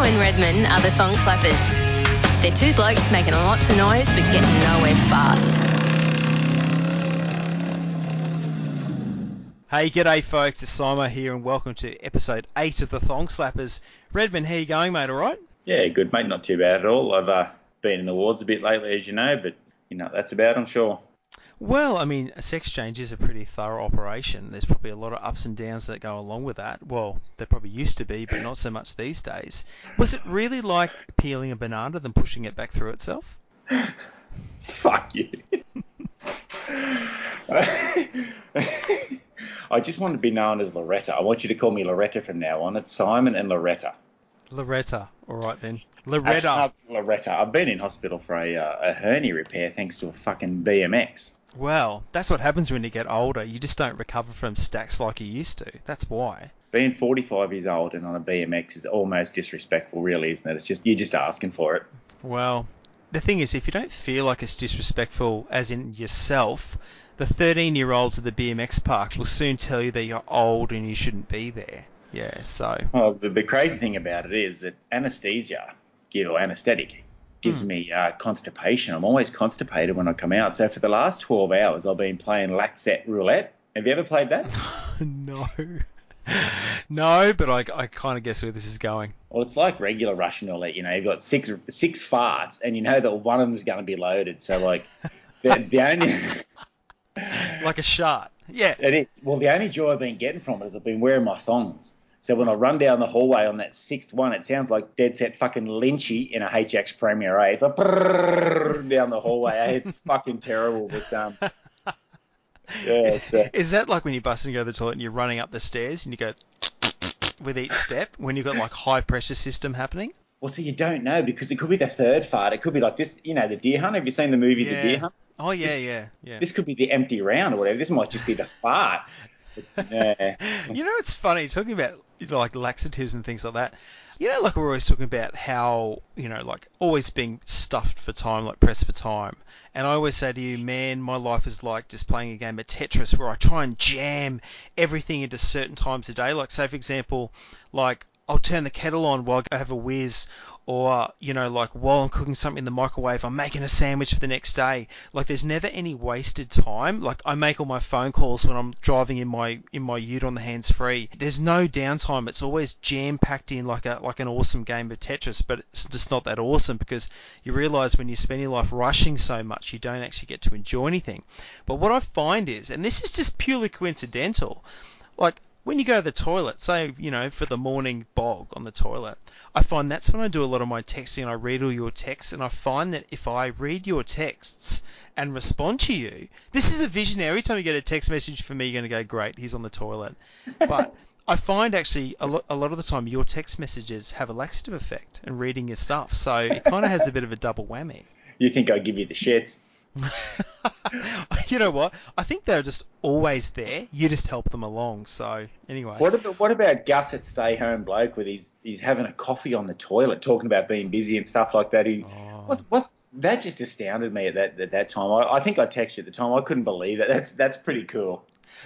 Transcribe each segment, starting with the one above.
Dano and Redman are the Thong Slappers. They're two blokes making lots of noise but getting nowhere fast. Hey, g'day folks, it's Simo here and welcome to episode 8 of the Thong Slappers. Redman, how you going mate, alright? Yeah, good mate, not too bad at all. I've uh, been in the wars a bit lately, as you know, but you know that's about, I'm sure. Well, I mean, a sex change is a pretty thorough operation. There's probably a lot of ups and downs that go along with that. Well, there probably used to be, but not so much these days. Was it really like peeling a banana then pushing it back through itself? Fuck you. I just want to be known as Loretta. I want you to call me Loretta from now on. It's Simon and Loretta. Loretta. All right then. Uh, Loretta. Loretta. I've been in hospital for a, uh, a hernia repair thanks to a fucking BMX. Well, that's what happens when you get older. You just don't recover from stacks like you used to. That's why. Being 45 years old and on a BMX is almost disrespectful, really, isn't it? It's just you're just asking for it. Well, the thing is, if you don't feel like it's disrespectful, as in yourself, the 13 year olds at the BMX park will soon tell you that you're old and you shouldn't be there. Yeah, so. Well, the, the crazy thing about it is that anesthesia, give or anesthetic, gives me uh, constipation. I'm always constipated when I come out. So for the last 12 hours, I've been playing Laxette Roulette. Have you ever played that? no. no, but I, I kind of guess where this is going. Well, it's like regular Russian roulette. You know, you've got six six farts, and you know that one of them's going to be loaded. So like, the, the only Like a shot. Yeah. it is. Well, the only joy I've been getting from it is I've been wearing my thongs. So when I run down the hallway on that sixth one, it sounds like dead set fucking Lynchy in a HX Premier A. It's like down the hallway. eh? It's fucking terrible, but um, yeah, uh, Is that like when you bust and go to the toilet and you're running up the stairs and you go with each step when you've got like high pressure system happening? well, so you don't know because it could be the third fart. It could be like this, you know, the Deer Hunt. Have you seen the movie The Deer Hunt? Oh yeah, This- yeah, yeah. This could be the empty round or whatever. This might just be the fart. Yeah. You know, it's funny talking about like laxatives and things like that. You know, like we're always talking about how you know, like always being stuffed for time, like pressed for time. And I always say to you, man, my life is like just playing a game of Tetris where I try and jam everything into certain times a day. Like, say for example, like I'll turn the kettle on while I have a whiz, or you know, like while I'm cooking something in the microwave, I'm making a sandwich for the next day. Like, there's never any wasted time. Like, I make all my phone calls when I'm driving in my in my Ute on the hands free. There's no downtime. It's always jam packed in like a like an awesome game of Tetris, but it's just not that awesome because you realise when you spend your life rushing so much, you don't actually get to enjoy anything. But what I find is, and this is just purely coincidental, like when you go to the toilet, say, you know, for the morning bog on the toilet, I find that's when I do a lot of my texting and I read all your texts. And I find that if I read your texts and respond to you, this is a vision. Every time you get a text message from me, you're going to go, great, he's on the toilet. But I find actually a lot, a lot of the time your text messages have a laxative effect and reading your stuff. So it kind of has a bit of a double whammy. You think I give you the shits? you know what? I think they're just always there. You just help them along. So anyway. What about what about Gus at Stay Home Bloke with he's he's having a coffee on the toilet, talking about being busy and stuff like that. He Oh. what what that just astounded me at that at that time. I, I think I texted you at the time. I couldn't believe that. That's that's pretty cool.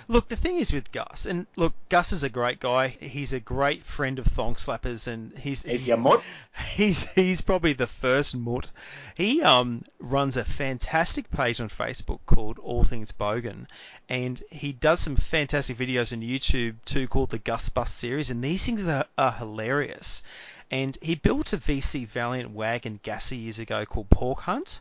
Look, the thing is with Gus, and look, Gus is a great guy. He's a great friend of Thong Slappers, and he's Is your mutt? he's he's probably the first mutt. He um runs a fantastic page on Facebook called All Things Bogan, and he does some fantastic videos on YouTube too called the Gus Bus series, and these things are, are hilarious. And he built a VC Valiant wagon Gasser years ago called Pork Hunt,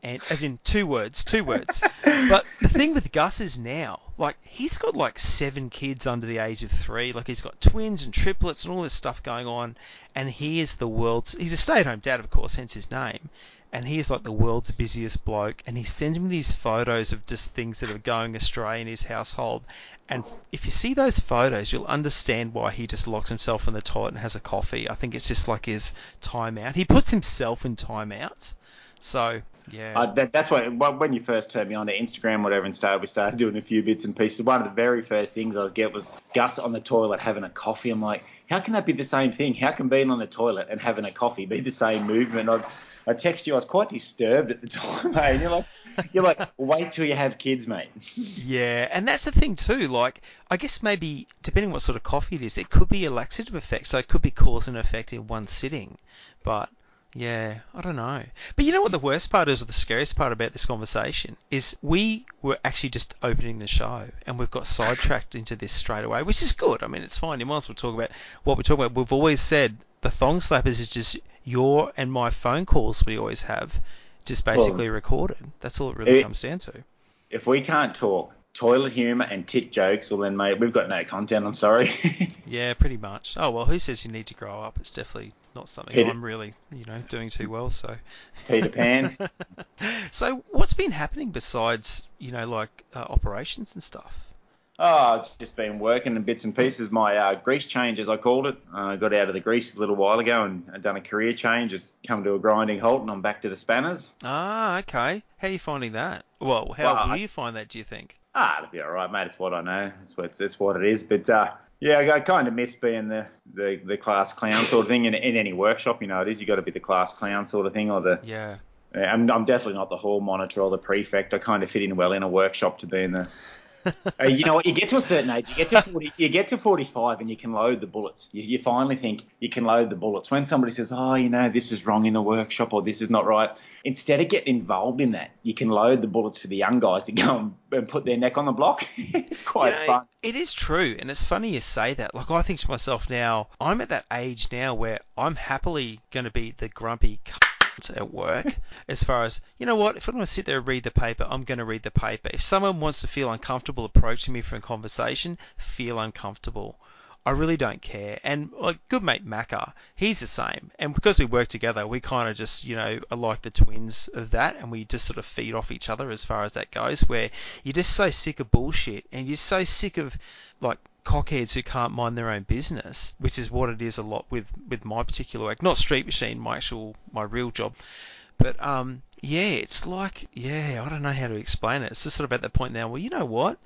and as in two words, two words. but the thing with Gus is now, like, he's got like seven kids under the age of three. Like, he's got twins and triplets and all this stuff going on. And he is the world's, he's a stay at home dad, of course, hence his name. And he is like the world's busiest bloke. And he sends me these photos of just things that are going astray in his household. And if you see those photos, you'll understand why he just locks himself in the toilet and has a coffee. I think it's just like his timeout. He puts himself in timeout. So, yeah. Uh, that, that's why when you first turned me on to Instagram, whatever, and started we started doing a few bits and pieces. One of the very first things I was get was Gus on the toilet having a coffee. I'm like, how can that be the same thing? How can being on the toilet and having a coffee be the same movement? I, I text you. I was quite disturbed at the time, mate. And you're like, you're like, wait till you have kids, mate. Yeah, and that's the thing too. Like, I guess maybe depending what sort of coffee it is, it could be a laxative effect. So it could be cause and effect in one sitting. But yeah, I don't know. But you know what the worst part is, or the scariest part about this conversation is we were actually just opening the show, and we've got sidetracked into this straight away, which is good. I mean, it's fine. You might as well talk about what we're talking about. We've always said the thong slappers is just your and my phone calls we always have, just basically recorded. That's all it really it- comes down to. If we can't talk toilet humour and tit jokes, well then, mate, we've got no content. I'm sorry. Yeah, pretty much. Oh well, who says you need to grow up? It's definitely not something Peter- I'm really, you know, doing too well. So, Peter Pan. so what's been happening besides, you know, like uh, operations and stuff? Oh, I've just been working in bits and pieces. My uh, grease change, as I called it, I got out of the grease a little while ago and I've done a career change. It's come to a grinding halt, and I'm back to the spanners. Ah, okay. How are you finding that? Well, how Well, will I- you find that? Do you think? Ah, it'll be all right, mate. It's what I know. It's what it's, it's what it is. But uh, yeah, I, kind of miss being the, the, the class clown sort of thing in, in any workshop. You know, it is. You got to be the class clown sort of thing, or the. Yeah. I'm, I'm definitely not the hall monitor or the prefect. I kind of fit in well in a workshop to be in the. Uh, you know what? You get to a certain age, you get to 40, you get to 45, and you can load the bullets. You, you finally think you can load the bullets. When somebody says, "Oh, you know, this is wrong in the workshop," or "This is not right," instead of getting involved in that, you can load the bullets for the young guys to go and, put their neck on the block. it's quite You know, fun. It is true, and it's funny you say that. Like I think to myself now, I'm at that age now where I'm happily going to be the grumpy cunt at work. as far as you know, what if I want to sit there and read the paper, I'm going to read the paper. If someone wants to feel uncomfortable approaching me for a conversation, feel uncomfortable. I really don't care. And like good mate Macca, he's the same. And because we work together, we kind of just, you know, are like the twins of that, and we just sort of feed off each other as far as that goes. Where you're just so sick of bullshit, and you're so sick of like cockheads who can't mind their own business, which is what it is a lot with with my particular work. Not Street Machine, my actual my real job, but um, yeah, it's like yeah, I don't know how to explain it. It's just sort of at the point now. Well, you know what,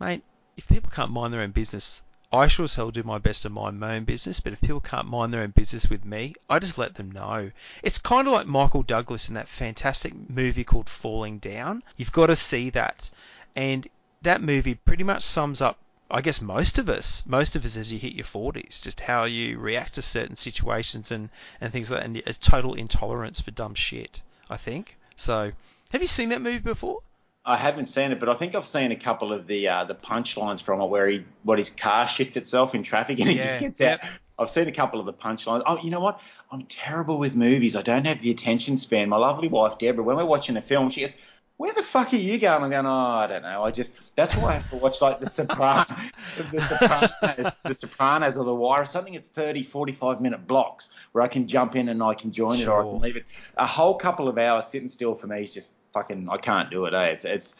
mate, if people can't mind their own business. I sure as hell do my best to mind my own business, but if people can't mind their own business with me, I just let them know. It's kind of like Michael Douglas in that fantastic movie called Falling Down. You've got to see that. And that movie pretty much sums up I guess most of us, most of us as you hit your 40s, just how you react to certain situations and, and things like that, and a total intolerance for dumb shit, I think. So, have you seen that movie before? I haven't seen it, but I think I've seen a couple of the uh, the punchlines from it where he what his car shifts itself in traffic and he Yeah, just gets yep. out. I've seen a couple of the punchlines. Oh, you know what? I'm terrible with movies. I don't have the attention span. My lovely wife Deborah, when we're watching a film, she goes, "Where the fuck are you going?" I'm going, "Oh, I don't know. I just that's why I have to watch like The Sopranos, the Sopranos, The Sopranos or The Wire, or something. It's 30, 45 minute blocks where I can jump in and I can join it or I can leave it. A whole couple of hours sitting still for me is just fucking. I can't do it. Eh? It's it's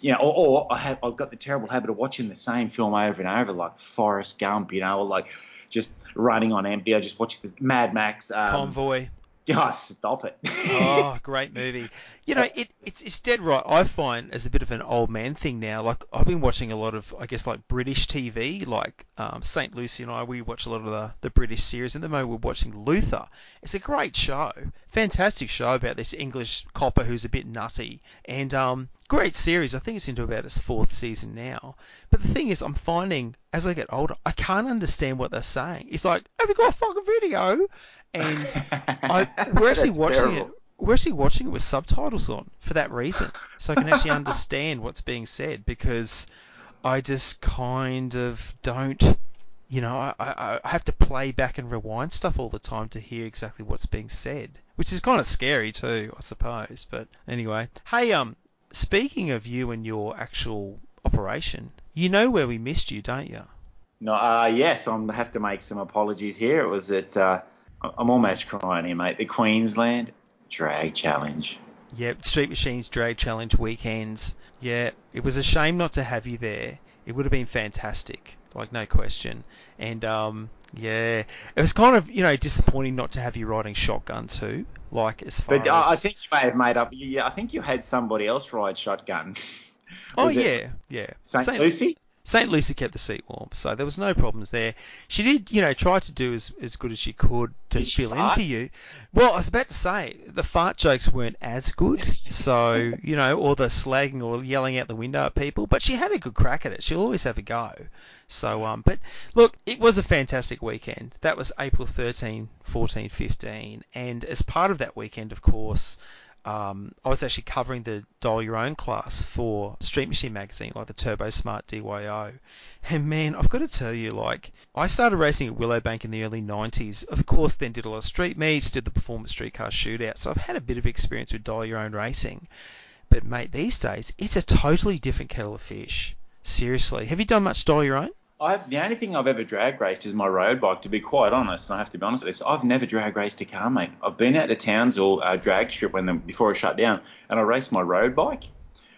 you know, or, or I have I've got the terrible habit of watching the same film over and over, like Forrest Gump, you know, or like just running on empty. I just watch the Mad Max. Um, Convoy. Oh, stop it. Oh, great movie. You know, it, it's it's dead right. I find as a bit of an old man thing now. Like I've been watching a lot of, I guess, like British TV. Like um, Saint Lucy and I, we watch a lot of the, the British series. At the moment, we're watching Luther. It's a great show, fantastic show about this English copper who's a bit nutty, and um, great series. I think it's into about its fourth season now. But the thing is, I'm finding as I get older, I can't understand what they're saying. It's like, have you got a fucking video? And I, we're actually That's watching terrible. it. We're actually watching it with subtitles on for that reason, so I can actually understand what's being said because I just kind of don't, you know, I, I, I have to play back and rewind stuff all the time to hear exactly what's being said, which is kind of scary too, I suppose. But anyway, hey, um, speaking of you and your actual operation, you know where we missed you, don't you? No, uh, yes, I'm, have to make some apologies here. It was at, uh, I'm almost crying here, mate. The Queensland Drag Challenge. Yeah, Street Machines Drag Challenge weekends. Yeah, it was a shame not to have you there. It would have been fantastic, like no question. And um, yeah, it was kind of you know disappointing not to have you riding shotgun too. Like as far But as uh, I think you may have made up. Yeah, I think you had somebody else ride shotgun. oh yeah, yeah, St. Saint- Lucy? St. Lucy kept the seat warm, so there was no problems there. She did, you know, try to do as, as good as she could to Did fill in for you. Well, I was about to say the fart jokes weren't as good, so you know, or the slagging or yelling out the window at people. But she had a good crack at it. She'll always have a go. So, um, but look, it was a fantastic weekend. That was April 13, 14, 15, and as part of that weekend, of course. Um, I was actually covering the Dial Your Own class for Street Machine magazine, like the Turbosmart DYO. And man, I've got to tell you, like, I started racing at Willowbank in the early 90s. Of course, then did a lot of street meets, did the performance streetcar shootout. So I've had a bit of experience with Dial Your Own racing. But mate, these days, it's a totally different kettle of fish. Seriously. Have you done much Dial Your Own? I've, the only thing I've ever drag raced is my road bike, to be quite honest, and I have to be honest with this. I've never drag raced a car, mate. I've been out to Townsville uh, drag strip when the, before it shut down, and I raced my road bike.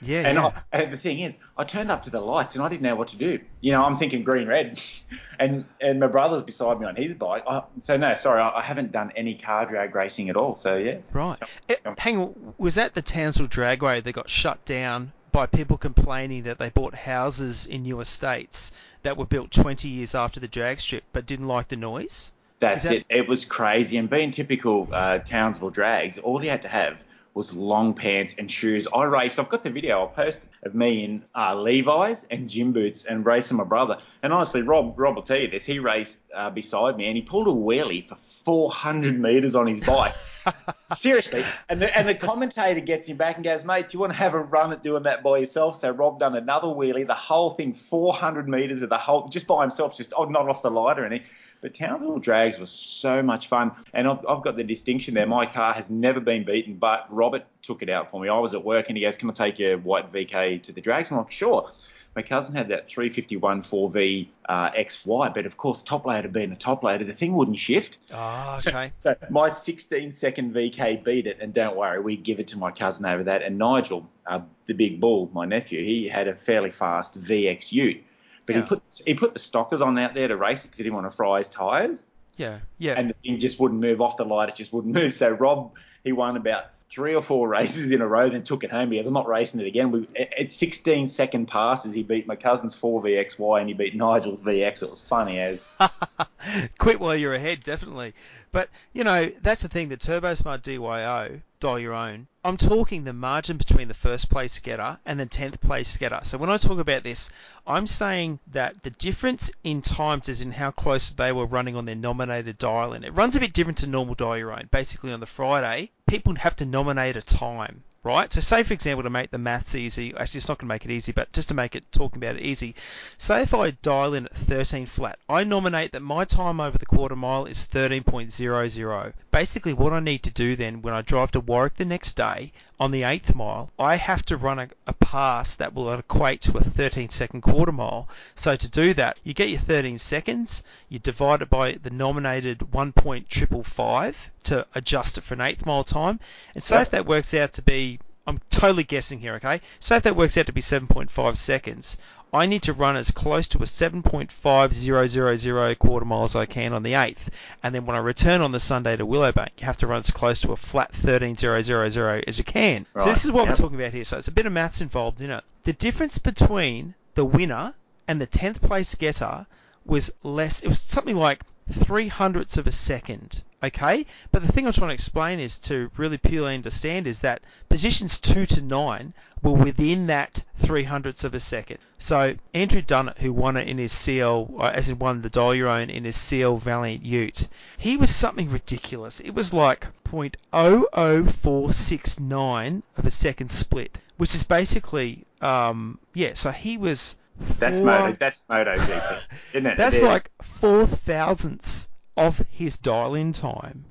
Yeah, And, yeah. I, and the thing is, I turned up to the lights and I didn't know what to do. You know, I'm thinking green, red, and and my brother's beside me on his bike. I, so no, sorry, I, I haven't done any car drag racing at all. So yeah, Right. So- Eh, hang on, was that the Townsville Dragway that got shut down by people complaining that they bought houses in new estates that were built 20 years after the drag strip but didn't like the noise? That's that- it. It was crazy. And being typical uh, Townsville drags, all you had to have was long pants and shoes. I raced. I've got the video. I'll post of me in uh, Levi's and gym boots and racing my brother. And honestly, Rob, Rob will tell you this. He raced uh, beside me and he pulled a wheelie for 400 meters on his bike. Seriously, and the, and the commentator gets him back and goes, mate, do you want to have a run at doing that by yourself? So Rob done another wheelie, the whole thing, 400 meters of the whole, just by himself, just oh, not off the light or anything. But Townsville Drags was so much fun, and I've, I've got the distinction there. My car has never been beaten, but Robert took it out for me. I was at work, and he goes, "Can I take your white VK to the drags?" I'm like, "Sure." My cousin had that 351 4V uh, XY, but of course, top loader being a top loader, the thing wouldn't shift. Oh, okay. So my 16 second VK beat it, and don't worry, we give it to my cousin over that. And Nigel, uh, the big bull, my nephew, he had a fairly fast VX Ute, but Yeah. he put he put the stockers on out there to race it because he didn't want to fry his tyres, Yeah, yeah. and the thing just wouldn't move off the light. It just wouldn't move. So Rob, he won about three or four races in a row, then took it home because I'm not racing it again. We, at 16 second passes, he beat my cousin's 4VXY and he beat Nigel's VX. It was funny as. Quit while you're ahead, definitely. But, you know, that's the thing, the Turbosmart DYO, dial your own. I'm talking the margin between the first place getter and the 10th place getter. So when I talk about this, I'm saying that the difference in times is in how close they were running on their nominated dial in. It runs a bit different to normal own. Basically, on the Friday, people have to nominate a time right? So say, for example, to make the maths easy, actually it's not going to make it easy, but just to make it, talking about it easy, say if I dial in at 13 flat, I nominate that my time over the quarter mile is 13.00. Basically what I need to do then when I drive to Warwick the next day on the 8th mile, I have to run a, a pass that will equate to a 13 second quarter mile. So to do that, you get your 13 seconds, you divide it by the nominated 1.555 to adjust it for an 8th mile time, and so if that works out to be I'm totally guessing here, okay? So if that works out to be 7.5 seconds, I need to run as close to a 7.5000 quarter mile as I can on the 8th. And then when I return on the Sunday to Willowbank, you have to run as close to a flat 13000 as you can. So this is what yep. we're talking about here. So it's a bit of maths involved in it. The difference between the winner and the 10th place getter was less, it was something like three hundredths of a second. Okay? But the thing I'm trying to explain is to really purely understand is that positions two to nine were within that three hundredths of a second. So Andrew Dunnett, who won it in his CL, uh, as in won the Dial Your Own in his CL Valiant Ute, he was something ridiculous. It was like 0.00469 of a second split, which is basically, um, yeah. So he was. That's four- Moto. That's MotoGP, isn't it? that's like four thousandths of his dial-in time.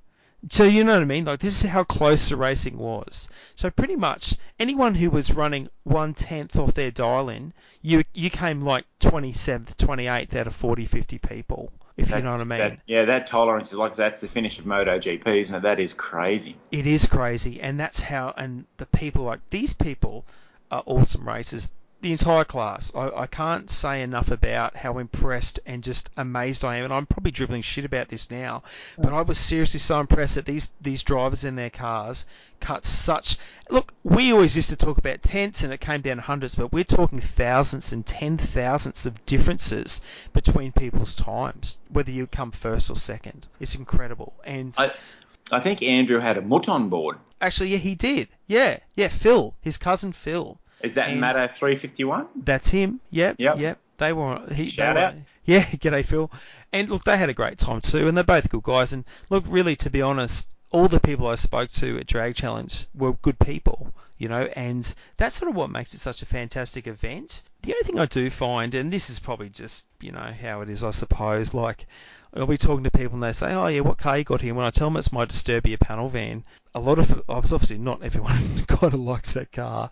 So you know what I mean? Like this is how close the racing was. So pretty much anyone who was running one tenth off their dial-in, you you came like 27th, 28th out of 40, 50 people. If you know what I mean. that- yeah, that tolerance is like that's the finish of MotoGP, isn't it? That is crazy. It is crazy, and that's how. And the people like these people are awesome racers. The entire class. I, I can't say enough about how impressed and just amazed I am. And I'm probably dribbling shit about this now, but I was seriously so impressed that these these drivers in their cars cut such. Look, we always used to talk about tenths and it came down to hundreds, but we're talking thousands and ten thousandths of differences between people's times, whether you come first or second. It's incredible. And I, I think Andrew had a mutt on board. actually, yeah, he did. Yeah, yeah, Phil, his cousin Phil. Is that And- Matter 351? That's him. Yep. Yep. Yep. They were. He, Shout they were- out. Yeah. G'day, Phil. And look, they had a great time too, and they're both good guys. And look, really, to be honest, all the people I spoke to at Drag Challenge were good people, you know, and that's sort of what makes it such a fantastic event. The only thing I do find, and this is probably just, you know, how it is, I suppose, like, I'll be talking to people and they say, oh, yeah, what car you got here? When I tell them it's my Disturbia panel van, a lot of, obviously not everyone kind of likes that car.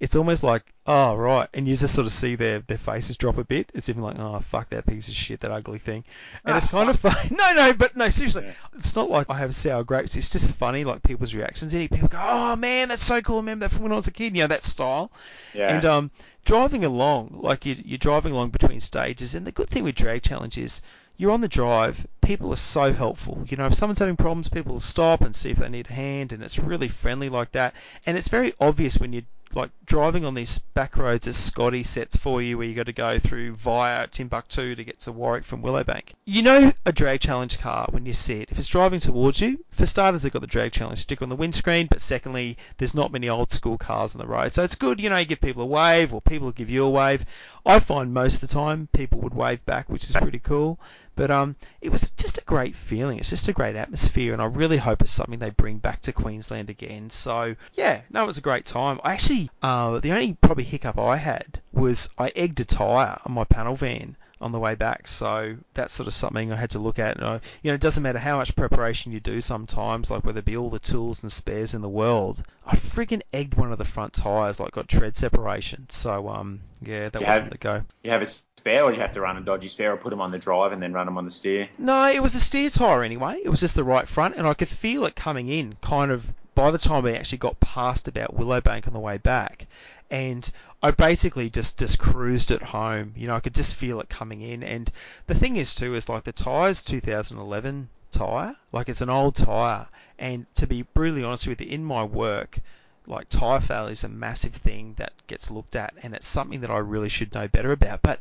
It's almost like, oh, right. And you just sort of see their, their faces drop a bit. It's even like, oh, fuck that piece of shit, that ugly thing. And it's kind of funny. No, no, but no, seriously. It's not like I have sour grapes. It's just funny, like people's reactions. And people go, oh, man, that's so cool. I remember that from when I was a kid. You know, that style. Yeah. And um, driving along, like you, you're driving along between stages, and the good thing with Drag Challenge is you're on the drive. People are so helpful. You know, if someone's having problems, people will stop and see if they need a hand, and it's really friendly like that. And it's very obvious when you're like driving on these back roads as Scotty sets for you, where you got to go through via Timbuktu to get to Warwick from Willowbank. You know a drag challenge car when you see it. If it's driving towards you, for starters, they've got the drag challenge sticker on the windscreen, but secondly, there's not many old school cars on the road, so it's good. You know, you give people a wave, or people give you a wave. I find most of the time people would wave back, which is pretty cool. But um, it was just a great feeling. It's just a great atmosphere, and I really hope it's something they bring back to Queensland again. So yeah, no, it was a great time. I actually, uh, the only probably hiccup I had was I egged a tyre on my panel van on the way back. So that's sort of something I had to look at. And I, you know, it doesn't matter how much preparation you do sometimes, like whether it be all the tools and spares in the world. I friggin' egged one of the front tyres, like got tread separation. So um, yeah, that You wasn't have- the go. You have a spare, or do you have to run a dodgy spare, or put them on the drive and then run them on the steer? No, it was a steer tyre anyway. It was just the right front, and I could feel it coming in kind of by the time we actually got past about Willowbank on the way back. And I basically just, just cruised it home. You know, I could just feel it coming in. And the thing is, too, is like the tyre's 2011 tyre. Like, it's an old tyre. And to be brutally honest with you, in my work, like tyre failure is a massive thing that gets looked at, and it's something that I really should know better about. But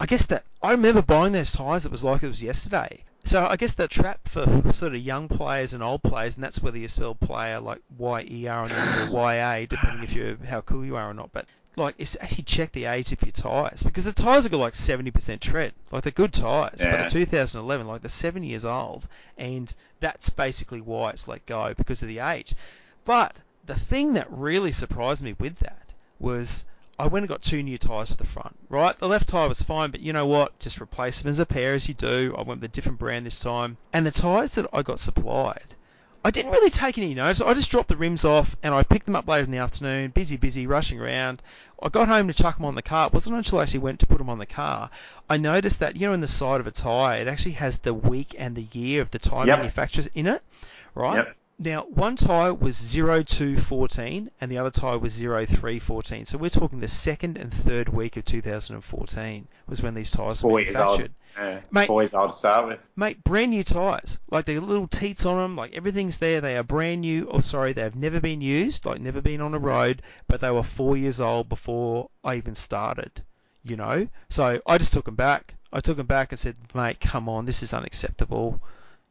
I guess that I remember buying those tyres. It was like it was yesterday. So I guess the trap for sort of young players and old players, and that's whether you spell player like Y E R and or Y A, depending if you how cool you are or not. But like, is to actually check the age of your tyres because the tyres have got like 70% tread. Like they're good tyres, but Yeah. in 2011, like they're seven years old, and that's basically why it's let go because of the age. But the thing that really surprised me with that was I went and got two new tyres for the front. Right, the left tyre was fine, but you know what? Just replace them as a pair as you do. I went with a different brand this time, and the tyres that I got supplied. I didn't really take any notice. I just dropped the rims off and I picked them up later in the afternoon, busy, busy, rushing around. I got home to chuck them on the car. It wasn't until I actually went to put them on the car, I noticed that, you know, in the side of a tyre, it actually has the week and the year of the tyre Yep. manufacturer in it, right? Yep. Now, one tyre was 0214 and the other tyre was 0314. So we're talking the second and third week of 2014 was when these tyres were Four years old. manufactured. Yeah, Mate- four years old to start with. Mate, brand new tyres. Like, the little teats on them, like, everything's there. They are brand new. Oh, sorry, they have never been used, like, never been on a road, but they were four years old before I even started, you know? So I just took them back. I took them back and said, mate, come on, this is unacceptable.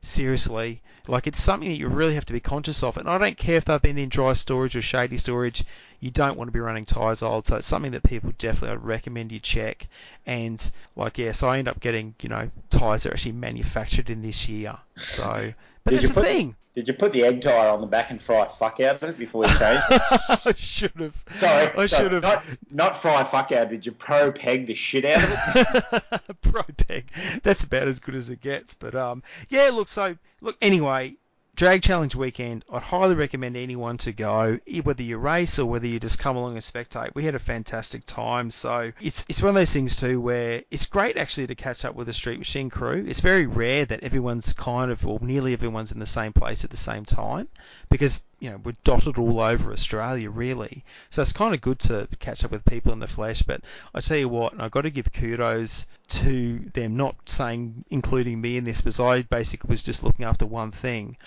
Seriously. Like, it's something that you really have to be conscious of. And I don't care if they've been in dry storage or shady storage, you don't want to be running tyres old. So it's something that people definitely I'd recommend you check. And, like, yeah, so I end up getting, you know, tyres that are actually manufactured in this year. So, but Did that's the put- thing. Did you put the egg tire on the back and fry fuck out of it before you changed? I should have. Sorry, I should have. Not, not fry fuck out. Did you pro peg the shit out of it? Pro peg. That's about as good as it gets. But um, yeah. Look, so look. Anyway, drag challenge weekend. I'd highly recommend anyone to go, whether you race or whether you just come along and spectate. We had a fantastic time. So it's it's one of those things too where it's great actually to catch up with the Street Machine crew. It's very rare that everyone's kind of or nearly everyone's in the same place at the same time because you know, we're dotted all over Australia, really. So it's kind of good to catch up with people in the flesh. But I tell you what, I've got to give kudos to them, not saying including me in this, because I basically was just looking after one thing.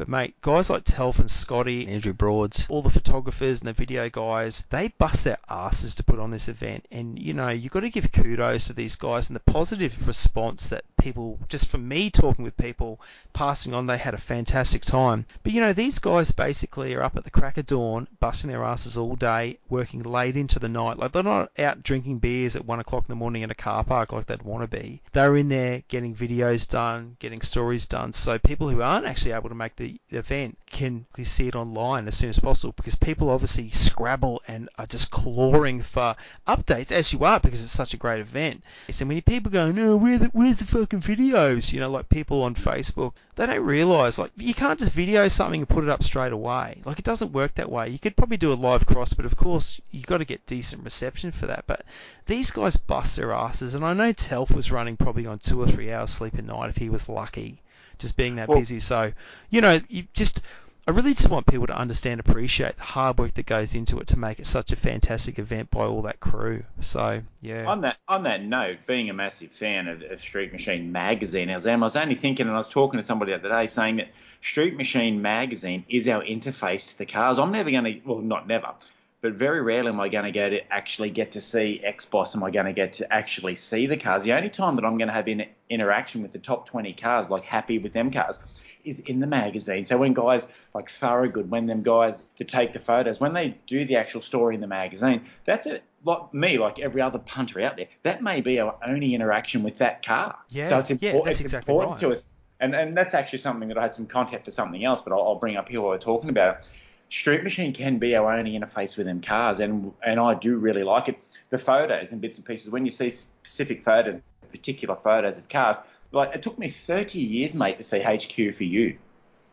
But mate, guys like Telf and Scotty, Andrew Broads, all the photographers and the video guys, they bust their asses to put on this event. And you know, you've got to give kudos to these guys and the positive response that people, just from me talking with people, passing on, they had a fantastic time. But you know, these guys basically are up at the crack of dawn, busting their asses all day, working late into the night. Like they're not out drinking beers at one o'clock in the morning in a car park like they'd want to be. They're in there getting videos done, getting stories done. So people who aren't actually able to make the event can see it online as soon as possible because people obviously scrabble and are just clawing for updates as you are because it's such a great event. So many people go, no, where the, where's the fucking videos? You know, like people on Facebook, they don't realise like you can't just video something and put it up straight away. Like it doesn't work that way. You could probably do a live cross, but of course you've got to get decent reception for that. But these guys bust their asses, and I know Telf was running probably on two or three hours sleep a night if he was lucky just being that well, busy. So, you know, you just I really just want people to understand, appreciate the hard work that goes into it to make it such a fantastic event by all that crew. So, yeah. On that on that note, being a massive fan of, of Street Machine magazine, I was, I was only thinking, and I was talking to somebody the other day, saying that Street Machine magazine is our interface to the cars. I'm never going to, well, not never, but very rarely am I going to go to actually get to see X Boss. Am I going to get to actually see the cars? The only time that I'm going to have in, interaction with the top 20 cars, like happy with them cars, is in the magazine. So when guys like Thorogood, when them guys to take the photos, when they do the actual story in the magazine, that's it. Like me, like every other punter out there, that may be our only interaction with that car. Yeah, so it's, impor- yeah, that's it's exactly important right. to us. And, and that's actually something that I had some contact to something else, but I'll, I'll bring up here while we're talking about it. Street Machine can be our only interface with them cars, and and I do really like it. The photos and bits and pieces. When you see specific photos, particular photos of cars, like it took me 30 years, mate, to see HQ for you.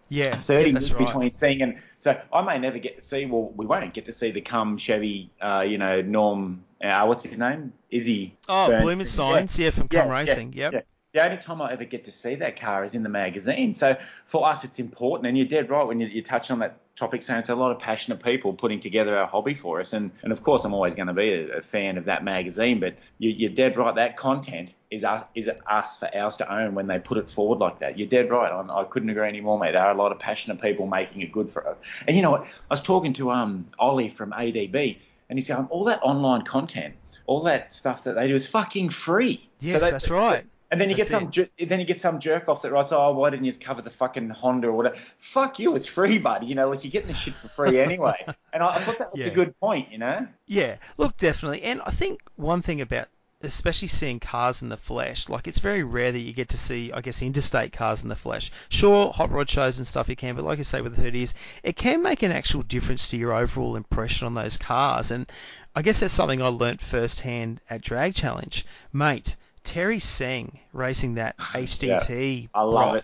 Yeah, 30 yeah, years right. between seeing and so I may never get to see. Well, we won't get to see the Cum Chevy, uh, you know, Norm. Uh, what's his name? Izzy. Oh, Bernstein. Blumenstein's, yeah, yeah from Cum Racing. Yeah, yep. yeah. The only time I ever get to see that car is in the magazine. So for us, it's important. And you're dead right when you, you touch on that topic, saying it's a lot of passionate people putting together our hobby for us. And, and of course, I'm always going to be a, a, fan of that magazine. But you, are dead right. That content is us, is us for ours to own when they put it forward like that. You're dead right. I'm, I could not agree anymore, mate. There are a lot of passionate people making it good for us. And you know what? I was talking to um Ollie from ADB, and he's saying all that online content, all that stuff that they do is fucking free. Yes, so they, that's right. And then you That's get some, ju- then you get some jerk off that writes, "Oh, why didn't you just cover the fucking Honda or whatever?" Fuck you, it's free, buddy. You know, like you're getting the shit for free anyway. and I, I thought that was Yeah. a good point. You know, Yeah, look, definitely. And I think one thing about especially seeing cars in the flesh, like it's very rare that you get to see, I guess, interstate cars in the flesh. Sure, hot rod shows and stuff you can, but like I say, with the 30s, it can make an actual difference to your overall impression on those cars. And I guess that's something I learnt firsthand at Drag Challenge. Mate, Terry Seng racing that HDT yeah, I love it.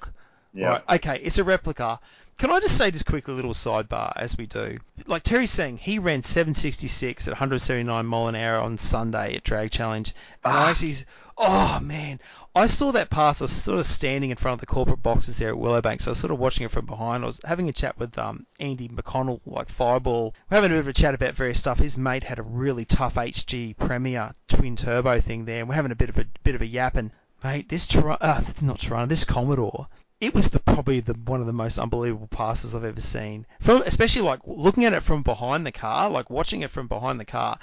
Yeah. Right, okay, it's a replica. Can I just say just quickly a little sidebar as we do? Like Terry Seng, he ran 766 at 179 mile an hour on Sunday at Drag Challenge, and I ah. actually, oh man, I saw that pass. I was sort of standing in front of the corporate boxes there at Willowbank, so I was sort of watching it from behind. I was having a chat with um, Andy McConnell, like Fireball. We're having a bit of a chat about various stuff. His mate had a really tough HG Premier twin turbo thing there, and we're having a bit of a bit of a yap. And mate, this Tor- uh, not Torana, this Commodore it was the probably the one of the most unbelievable passes I've ever seen. From especially like looking at it from behind the car, like watching it from behind the car,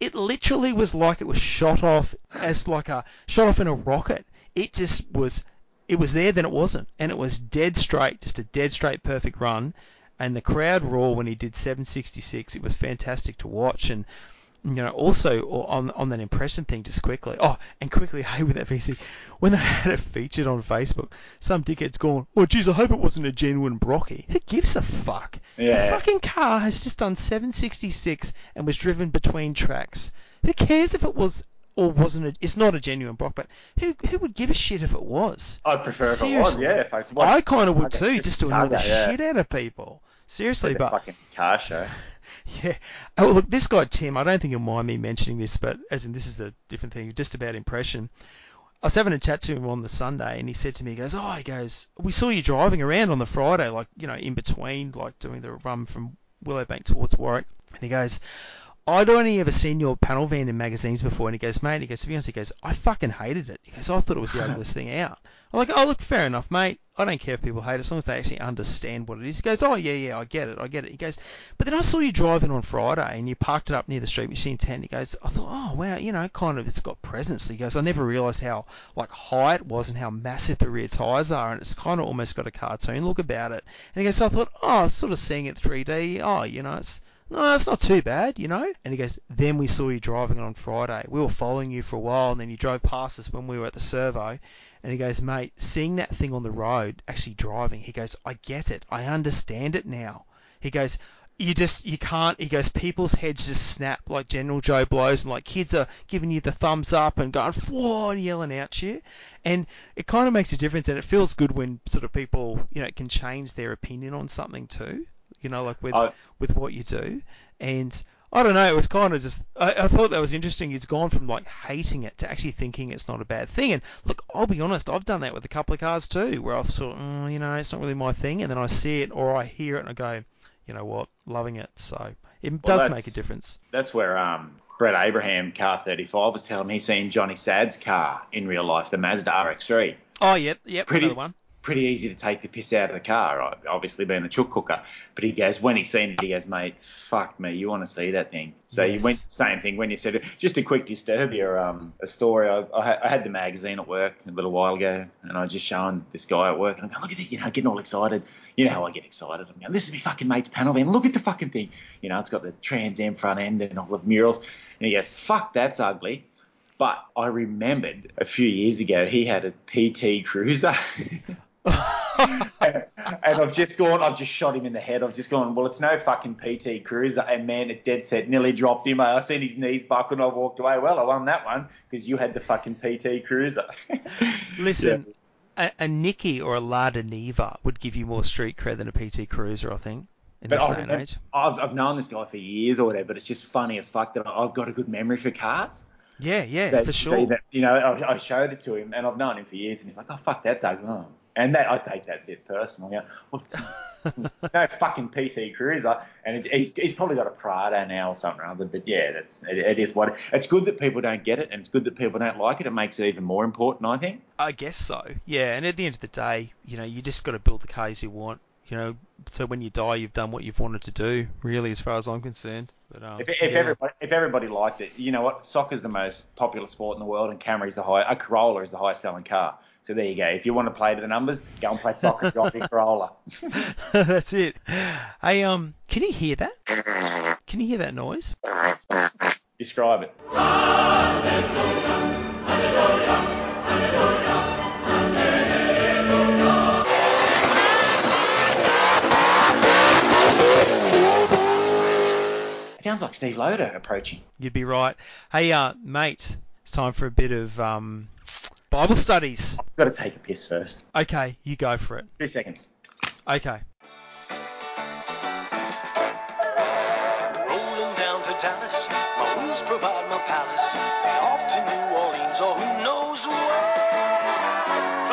it literally was like it was shot off as like a shot off in a rocket. It just was it was there then it wasn't and it was dead straight, just a dead straight perfect run. And the crowd roar when he did 766. It was fantastic to watch and you know, also on on that impression thing, just quickly. Oh, and quickly, hey, with that VC, when they had it featured on Facebook, some dickhead's gone, oh, geez, I hope it wasn't a genuine Brocky. Who gives a fuck? Yeah. The fucking car has just done 766 and was driven between tracks. Who cares if it was or wasn't? A, it's not a genuine Brock, but who who would give a shit if it was? I'd prefer if Seriously. it was. Yeah, if I, I kind of would too, just just to annoy the yeah. shit out of people. Seriously, but fucking car show. yeah. Oh, look, this guy Tim, I don't think he'll mind me mentioning this, but as in this is a different thing, just about impression. I was having a chat to him on the Sunday, and he said to me, he goes, "Oh, he goes, we saw you driving around on the Friday, like you know, in between, like doing the run from Willowbank towards Warwick." And he goes, I'd only ever seen your panel van in magazines before, and he goes, mate, he goes, to be honest, he goes, I fucking hated it. He goes, I thought it was the ugliest thing out. I'm like, oh, look, fair enough, mate. I don't care if people hate it as long as they actually understand what it is. He goes, oh, yeah, yeah, I get it, I get it. He goes, but then I saw you driving on Friday, and you parked it up near the street machine tent. He goes, I thought, oh, wow, you know, kind of, it's got presence. He goes, I never realised how, like, high it was and how massive the rear tyres are, and it's kind of almost got a cartoon look about it. And he goes, so I thought, oh, sort of seeing it 3D, oh, you know, it's no, it's not too bad, you know. And he goes, then we saw you driving on Friday. We were following you for a while, and then you drove past us when we were at the servo. And he goes, mate, seeing that thing on the road, actually driving, he goes, I get it. I understand it now. He goes, you just, you can't, he goes, people's heads just snap like General Joe blows, and like kids are giving you the thumbs up and going, whoa, and yelling at you. And it kind of makes a difference, and it feels good when sort of people, you know, can change their opinion on something too you know, like with I- with what you do. And I don't know, it was kind of just I, I thought that was interesting. He's gone from like hating it to actually thinking it's not a bad thing. And look, I'll be honest, I've done that with a couple of cars too, where I've thought, mm, you know, it's not really my thing, and then I see it or I hear it and I go, you know what, loving it. So it does make a difference. That's where um, Brett Abraham, car 35, was telling me he's seen Johnny Sad's car in real life, the Mazda RX-3. Oh, yep, yep, Pretty- another one. Pretty easy to take the piss out of the car, obviously being a chook cooker. But he goes, when he's seen it, he goes, mate, fuck me, you want to see that thing. So Yes. you went, same thing when you said it. Just a quick disturb here, um, a story. I, I, had- I had the magazine at work a little while ago, and I was just showing this guy at work, and I'm going, look at this, you know, getting all excited. You know how I get excited. I'm going, this is my fucking mate's panel van. Look at the fucking thing. You know, it's got the Trans Am front end and all the murals. And he goes, fuck, that's ugly. But I remembered a few years ago he had a PT Cruiser. and I've just gone, I've just shot him in the head. I've just gone, well, it's no fucking PT Cruiser. And man, it dead set nearly dropped him. I seen his knees buckle and I walked away. Well, I won that one because you had the fucking PT Cruiser. Listen, a, a Nicky or a Lada Niva would give you more street cred than a PT Cruiser, I think, in But this I, day and age. I've, I've known this guy for years or whatever, but it's just funny as fuck that I've got a good memory for cars. Yeah, yeah, That- for sure. that, you know, I, I showed it to him, and I've known him for years, and he's like, "Oh fuck, that's ugly." And that I take that bit personal. You know, well, it's, it's no fucking PT Cruiser, and it, he's, he's probably got a Prado now or something or other. But yeah, that's it, it is what it's good that people don't get it, and it's good that people don't like it. It makes it even more important, I think. I guess so. Yeah, and at the end of the day, you know, you just got to build the cars you want. You know, so when you die, you've done what you've wanted to do. Really, as far as I'm concerned. But um, If, if yeah. everybody if everybody liked it, you know what? Soccer's the most popular sport in the world, and Camry's the high. A Corolla is the highest selling car. So there you go. If you want to play to the numbers, go and play soccer, drive your Corolla. That's it. Hey, um, can you hear that? Can you hear that noise? Describe it. It sounds like Steve Loader approaching. You'd be right. Hey, uh, mate, it's time for a bit of um, Bible studies. I've got to take a piss first. Okay, you go for it. Two seconds. Okay. Rolling down to Dallas, my wheels provide my palace. Off to New Orleans or who knows where.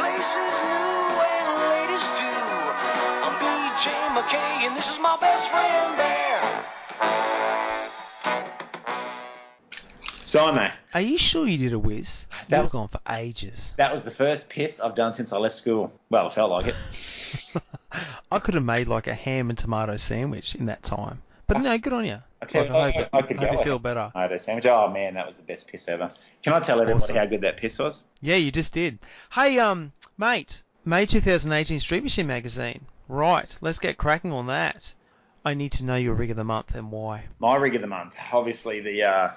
Places new and ladies too. I'm BJ McKay and this is my best friend there. Simo, Are you sure you did a whiz? That You've was- gone for ages. that was the first piss I've done since I left school. Well, it felt like it. I could have made like a ham and tomato sandwich in that time. But no, good on you. I tell you, I hope, I could hope go you feel better. Tomato sandwich. Oh man, that was the best piss ever. Can I tell everybody Awesome. how good that piss was? Yeah, you just did. Hey, um, mate, May 2018 Street Machine magazine. Right, let's get cracking on that. I need to know your rig of the month and why. My rig of the month, obviously the uh,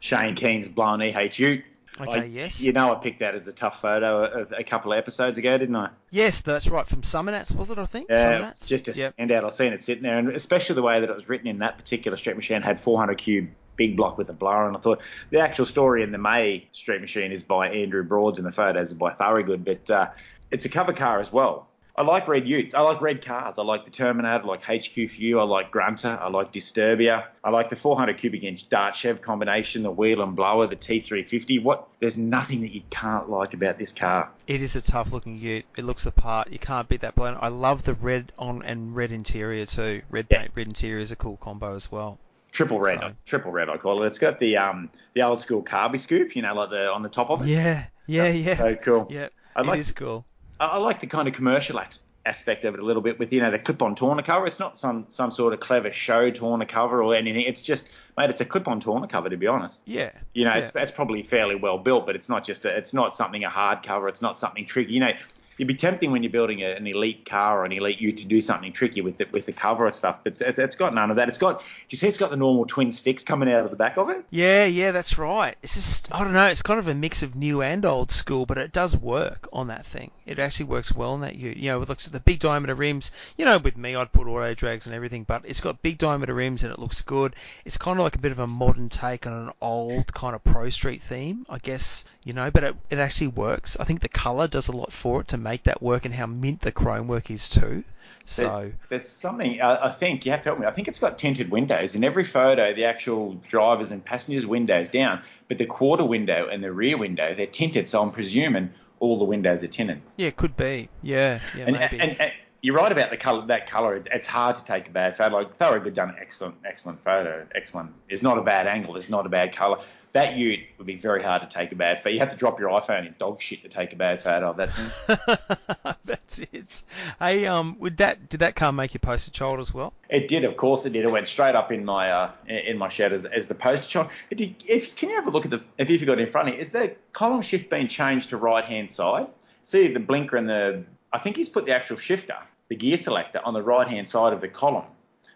Shane Keen's blown EHU. Okay, I- yes. You know I picked that as a tough photo of a couple of episodes ago, didn't I? Yes, that's right. From Summernats, was it? I think. Yeah, just a yep. standout. I've seen it sitting there, and especially the way that it was written in that particular street machine had 400 cube big block with a blower, and I thought the actual story in the May street machine is by Andrew Broads, and the photos are by Thorogood, but uh, it's a cover car as well. I like red Utes. I like red cars. I like the Terminator. I like HQ Few. I like Grunter. I like Disturbia. I like the 400 cubic inch Dart Chev combination, the wheel and blower, the T350. What? There's nothing that you can't like about this car. It is a tough looking ute. It looks the part. You can't beat that blend. I love the red on and red interior too. Red Yeah. paint, red interior is a cool combo as well. Triple red, So- triple red. I call it. It's got the um the old school carby scoop, you know, like the on the top of it. Yeah, yeah, yeah. So cool. Yeah, I it like- is cool. I, like the kind of commercial as- aspect of it a little bit with you know the clip-on tonneau cover. It's not some some sort of clever show tonneau cover or anything. It's just mate, it's a clip-on tonneau cover to be honest. Yeah. You know, yeah. it's, it's probably fairly well built, but it's not just a, it's not something a hard cover. It's not something tricky. You know, it'd be tempting when you're building a, an elite car or an elite U to do something tricky with the, with the cover or stuff. But it's, it's got none of that. It's got. Do you see? It's got the normal twin sticks coming out of the back of it. Yeah, yeah, that's right. It's just I don't know. It's kind of a mix of new and old school, but it does work on that thing. It actually works well on that ute. You know, it looks at the big diameter rims. You know, with me, I'd put auto drags and everything, but it's got big diameter rims and it looks good. It's kind of like a bit of a modern take on an old kind of pro street theme, I guess. You know, but it it actually works. I think the color does a lot for it to make that work, and how mint the chrome work is too. So. There's something, uh, I think, you have to help me. I think it's got tinted windows. In every photo, the actual drivers and passengers' windows down, but the quarter window and the rear window, they're tinted, so I'm presuming all the windows are tinted. Yeah, could be. Yeah, yeah, And, maybe. and, and you're right about the color. That color, it's hard to take a bad photo. Like Thoroughgood done an excellent, excellent photo. Excellent. It's not a bad angle. It's not a bad color. That Ute would be very hard to take a bad photo. You have to drop your iPhone in dog shit to take a bad photo of that thing. That's it. Hey, um, would that did that car make your poster child as well? It did, of course, it did. It went straight up in my uh, in my shed as, as the poster child. Did, if can you have a look at the if you've got it in front of you? Is the column shift been changed to right hand side? See the blinker and the I think he's put the actual shifter, the gear selector, on the right hand side of the column.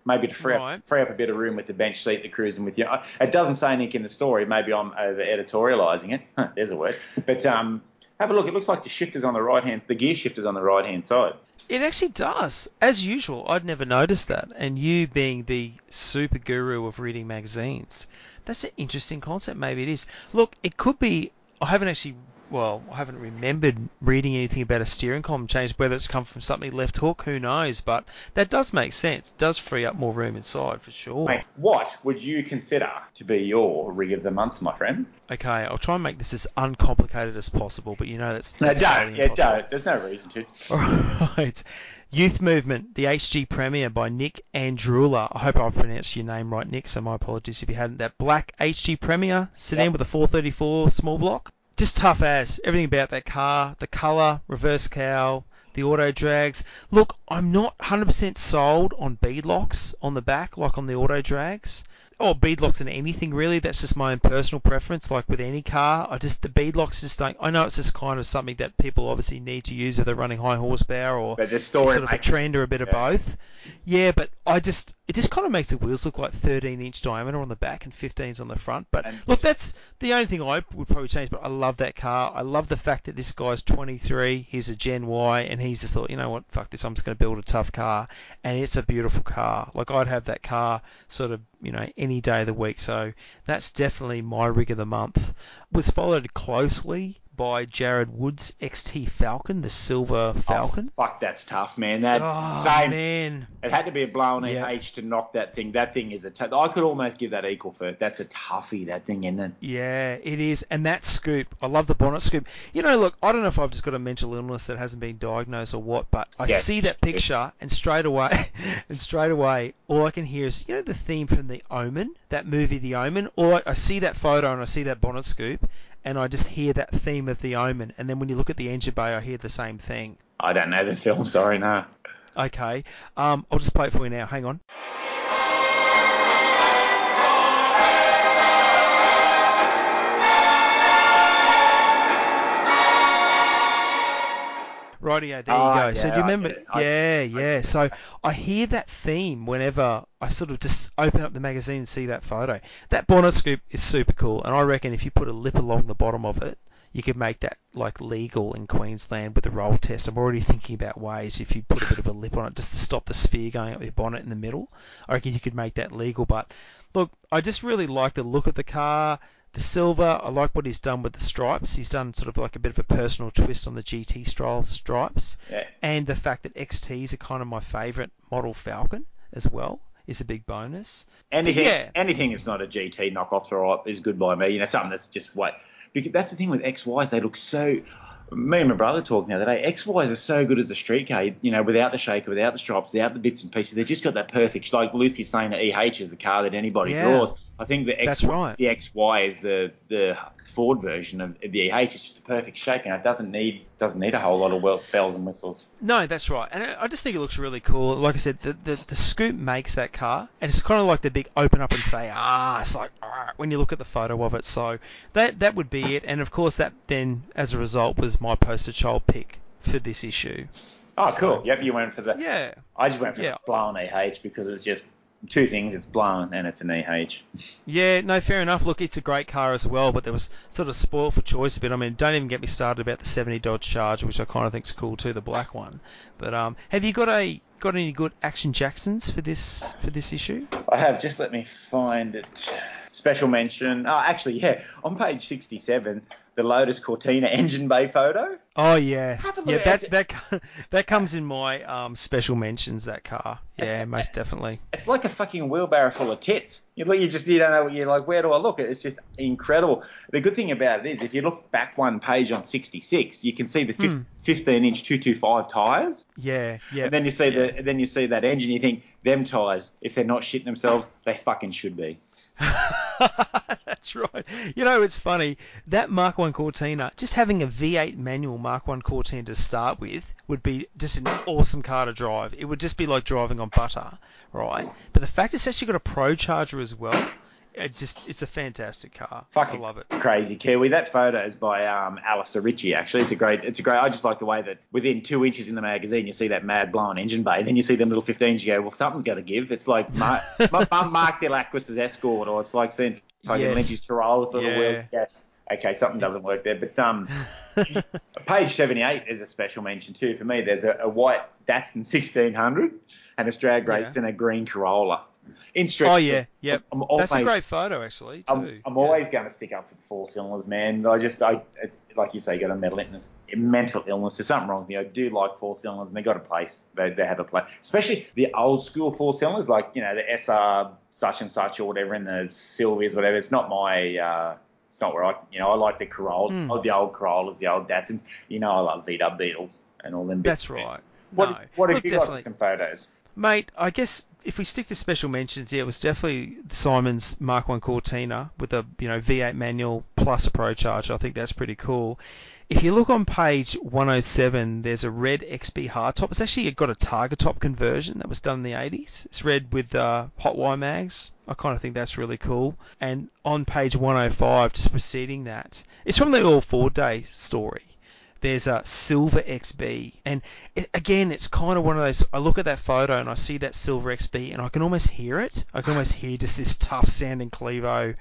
Maybe to free Right. up free up a bit of room with the bench seat, the cruising with you. It doesn't say anything in the story. Maybe I'm over editorialising it. There's a word. But um, have a look. It looks like the shifter's on the right hand. The gear shifter's on the right hand side. It actually does. As usual, I'd never noticed that. And you being the super guru of reading magazines, that's an interesting concept. Maybe it is. Look, it could be. I haven't actually. Well, I haven't remembered reading anything about a steering column change. Whether it's come from something left hook, who knows? But that does make sense. It does free up more room inside for sure. Mate, what would you consider to be your rig of the month, my friend? Okay, I'll try and make this as uncomplicated as possible. But you know that's, No, don't. Yeah, impossible. don't. There's no reason to. Alright. Youth Movement, the HG Premier by Nick Andrula. I hope I've pronounced your name right, Nick, so my apologies if you hadn't. That black HG Premier sedan Yep. with a 434 small block. Just tough as. Everything about that car, the colour, reverse cowl, the auto drags. Look, I'm not 100% sold on bead locks on the back, like on the auto drags. Or bead locks in anything really. That's just my own personal preference. Like with any car, I just the bead locks just don't. I know it's just kind of something that people obviously need to use if they're running high horsepower or But the it's sort of a trend or a bit of both. Yeah, but I just it just kind of makes the wheels look like 13 inch diameter on the back and 15s on the front. But And look, that's the only thing I would probably change. But I love that car. I love the fact that this guy's 23. He's a Gen Y, and he's just thought, you know what, fuck this. I'm just going to build a tough car, and it's a beautiful car. Like I'd have that car sort of you know any day of the week. So that's definitely my rig of the month. Was followed closely by Jared Wood's XT Falcon, the silver Falcon. Oh, fuck, that's tough, man. That Oh, same. man. It had to be a blown Yeah. H to knock that thing. That thing is a. T- I could almost give that equal first. That's a toughie. That thing, isn't it? Yeah, it is. And that scoop, I love the bonnet scoop. You know, look, I don't know if I've just got a mental illness that hasn't been diagnosed or what, but I Yes. see that picture and straight away, and straight away, all I can hear is, you know, the theme from The Omen, that movie The Omen? Or I see that photo and I see that bonnet scoop, and I just hear that theme of The Omen. And then when you look at the engine bay, I hear the same thing. I don't know the film. Sorry, no. Okay, um, I'll just play it for you now. Hang on. Rightio, there you Oh, go. so do you remember? I- yeah, yeah. So I hear that theme whenever I sort of just open up the magazine and see that photo. That bonnet scoop is super cool, and I reckon if you put a lip along the bottom of it, you could make that like legal in Queensland with the roll test. I'm already thinking about ways if you put a bit of a lip on it just to stop the sphere going up your bonnet in the middle. I reckon you could make that legal. But look, I just really like the look of the car. The silver, I like what he's done with the stripes. He's done sort of like a bit of a personal twist on the GT style stripes, Yeah. and the fact that XTs are kind of my favourite model Falcon as well is a big bonus. Anything, Yeah. anything that's not a GT knockoff throw is good by me. You know, something that's just what. Because that's the thing with XYs; they look so. Me and my brother talked the other day. XYs are so good as a street car. You know, without the shaker, without the stripes, without the bits and pieces. They've just got that perfect. Like Lucy's saying, that EH is the car that anybody Yeah. draws. I think the X, That's right. the XY is the the Ford version of the EH. It's just the perfect shape, and it doesn't need doesn't need a whole lot of bells and whistles. No, that's right, and I just think it looks really cool. Like I said, the the, the scoop makes that car, and it's kind of like the big open up and say ah. It's like ah, when you look at the photo of it. So that that would be it, and of course that then as a result was my poster child pick for this issue. Oh, So- cool. Yep, you went for the. Yeah, I just went for Yeah. the blown EH because it's just two things. It's blown and it's an EH. yeah, no, fair enough. Look, it's a great car as well, but there was sort of spoiled for choice a bit. I mean, don't even get me started about the 70 Dodge Charger, which I kind of think's cool too, the black one. But um, have you got a got any good Action Jacksons for this for this issue? I have. Just let me find it. Special mention. Oh, actually, yeah. On page 67, the Lotus Cortina engine bay photo. Oh yeah, Have a yeah. That it. that that comes in my um, special mentions. That car, yeah, most definitely. It's like a fucking wheelbarrow full of tits. You look, you just you don't know. You're like, where do I look? It's just incredible. The good thing about it is, if you look back one page on 66, you can see the fif- 15 inch 225 tires, Yeah, yeah. and then you see yeah. the then you see that engine. You think them tires, if they're not shitting themselves, they fucking should be. That's right. You know, it's funny that Mark One Cortina, just having a V8 manual Mark One Cortina to start with, would be just an awesome car to drive. It would just be like driving on butter, right? But the fact it's actually got a ProCharger as well, it just it's a fantastic car. Fucking I love it. Crazy Kiwi. That photo is by um, Alistair Ritchie. Actually, it's a great. It's a great. I just like the way that within two inches in the magazine, you see that mad blown engine bay, and then you see them little 15s. You go, well, something's got to give. It's like Mark, Mark Delacroix's Escort, or it's like seeing fucking Yes. Lynch's Corolla for Yeah. the wheels. Yeah. Okay, something doesn't work there. But um, page 78 is a special mention too for me. There's a, a white Datsun 1600 and a drag race Yeah. and a green Corolla. In street, Oh yeah, yep. I'm That's a great photo actually too. I'm, I'm Yeah. always going to stick up for the four cylinders, man. I just, I, like you say, you got a mental illness, mental illness. There's something wrong with me. I do like four cylinders, and they got a place. They, they have a place, especially the old school four cylinders, like you know the SR such and such or whatever, and the Sylvias, whatever. It's not my. Uh, it's not where I, you know, I like the Corolla, Hmm. oh, the old Corollas, the old Datsuns. You know, I love VW Beetles and all them. That's right. What, No. what have Look, you got definitely. for some photos? Mate, I guess if we stick to special mentions, yeah, it was definitely Simon's Mark One Cortina with a you know V8 manual plus a ProCharger. I think that's pretty cool. If you look on page 107, there's a red XB hardtop. It's actually got a target top conversion that was done in the 80s. It's red with uh, hot wire mags. I kind of think that's really cool. And on page 105, just preceding that, it's from the All Ford Day story there's a silver XB, and it, again, it's kind of one of those. I look at that photo and I see that silver XB, and I can almost hear it. I can almost hear just this tough sounding Clevo.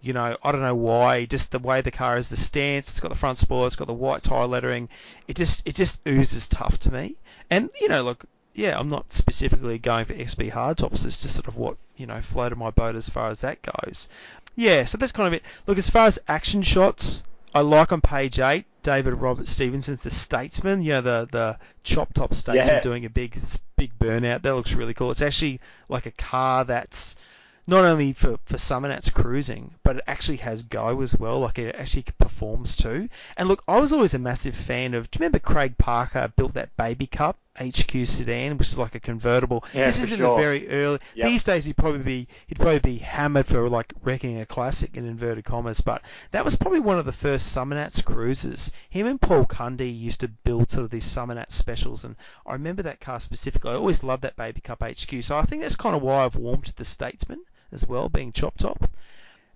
You know, I don't know why. Just the way the car is, the stance. It's got the front spoiler. It's got the white tire lettering. It just, it just oozes tough to me. And you know, look, yeah, I'm not specifically going for XB hardtops. It's just sort of what you know floated my boat as far as that goes. Yeah, so that's kind of it. Look, as far as action shots, I like on page eight David Robert Stevenson's The Statesman. You know, the the chop top statesman Yeah. doing a big big burnout. That looks really cool. It's actually like a car that's not only for for summer nights cruising, but it actually has go as well. Like it actually performs too. And look, I was always a massive fan of. Do you remember Craig Parker built that Baby Cup HQ sedan, which is like a convertible? Yeah, this is in sure. the very early. Yep. These days he'd probably be he'd probably be hammered for like wrecking a classic in inverted commas, but that was probably one of the first Summernats cruisers. Him and Paul Cundy used to build sort of these Summernat specials, and I remember that car specifically. I always loved that Baby Cup HQ, so I think that's kind of why I've warmed to the Statesman as well, being chop top.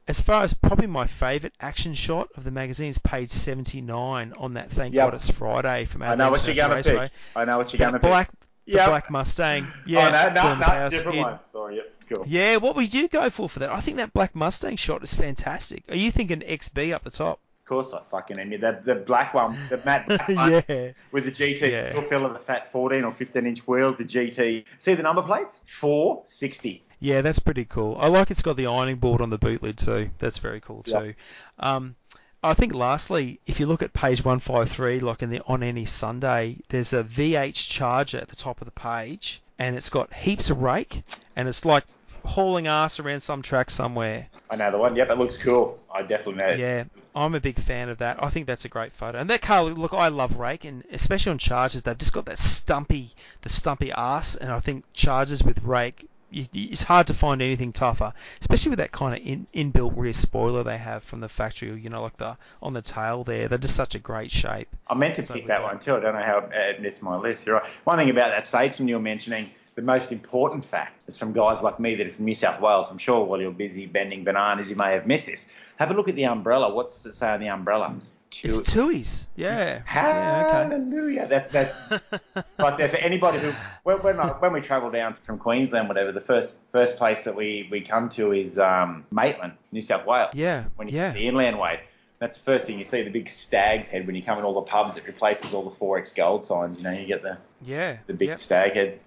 As far as probably my favourite action shot of the magazine is page 79 on that Thank Yep. God It's Friday from I know what you're going to pick. Eh? I know what you're going to pick. black, the Yep. black Mustang. Oh, yeah, oh, no, no, no, different skid. one. Sorry, yep, cool. Yeah, what would you go for for that? I think that black Mustang shot is fantastic. Are you thinking XB up the top? Of course, I fucking am. The, the black one, the matte black one yeah. with the GT Yeah. still fill of the fat 14 or 15 inch wheels, the GT. See the number plates? 460. Yeah, that's pretty cool. I like it's got the ironing board on the boot lid too. That's very cool Yeah. too. Um, I think lastly, if you look at page 153, like in the On Any Sunday, there's a VH charger at the top of the page, and it's got heaps of rake, and it's like hauling ass around some track somewhere. I know the one. Yep, that looks cool. I definitely know. Yeah, I'm a big fan of that. I think that's a great photo. And that car, look, I love rake, and especially on Chargers, they've just got that stumpy, the stumpy ass, and I think Chargers with rake, it's hard to find anything tougher, especially with that kind of in, inbuilt rear spoiler they have from the factory. You know, like the on the tail there, they're just such a great shape. I meant to So pick we that one too. I don't know how it missed my list. You're right. One thing about that statesman you were mentioning, the most important fact is from guys like me that are from New South Wales. I'm sure while you're busy bending bananas, you may have missed this. Have a look at the umbrella. What's it say on the umbrella? It's Tooheys, yeah. yeah Hallelujah. That's that. okay. Right there for anybody who when when, I, when we travel down from Queensland, whatever, the first first place that we, we come to is um, Maitland, New South Wales. yeah, When you yeah. the inland way, that's the first thing you see. The big stag's head when you come in all the pubs. It replaces all the 4x gold signs. You know, you get the Yeah. the big yep. stag heads.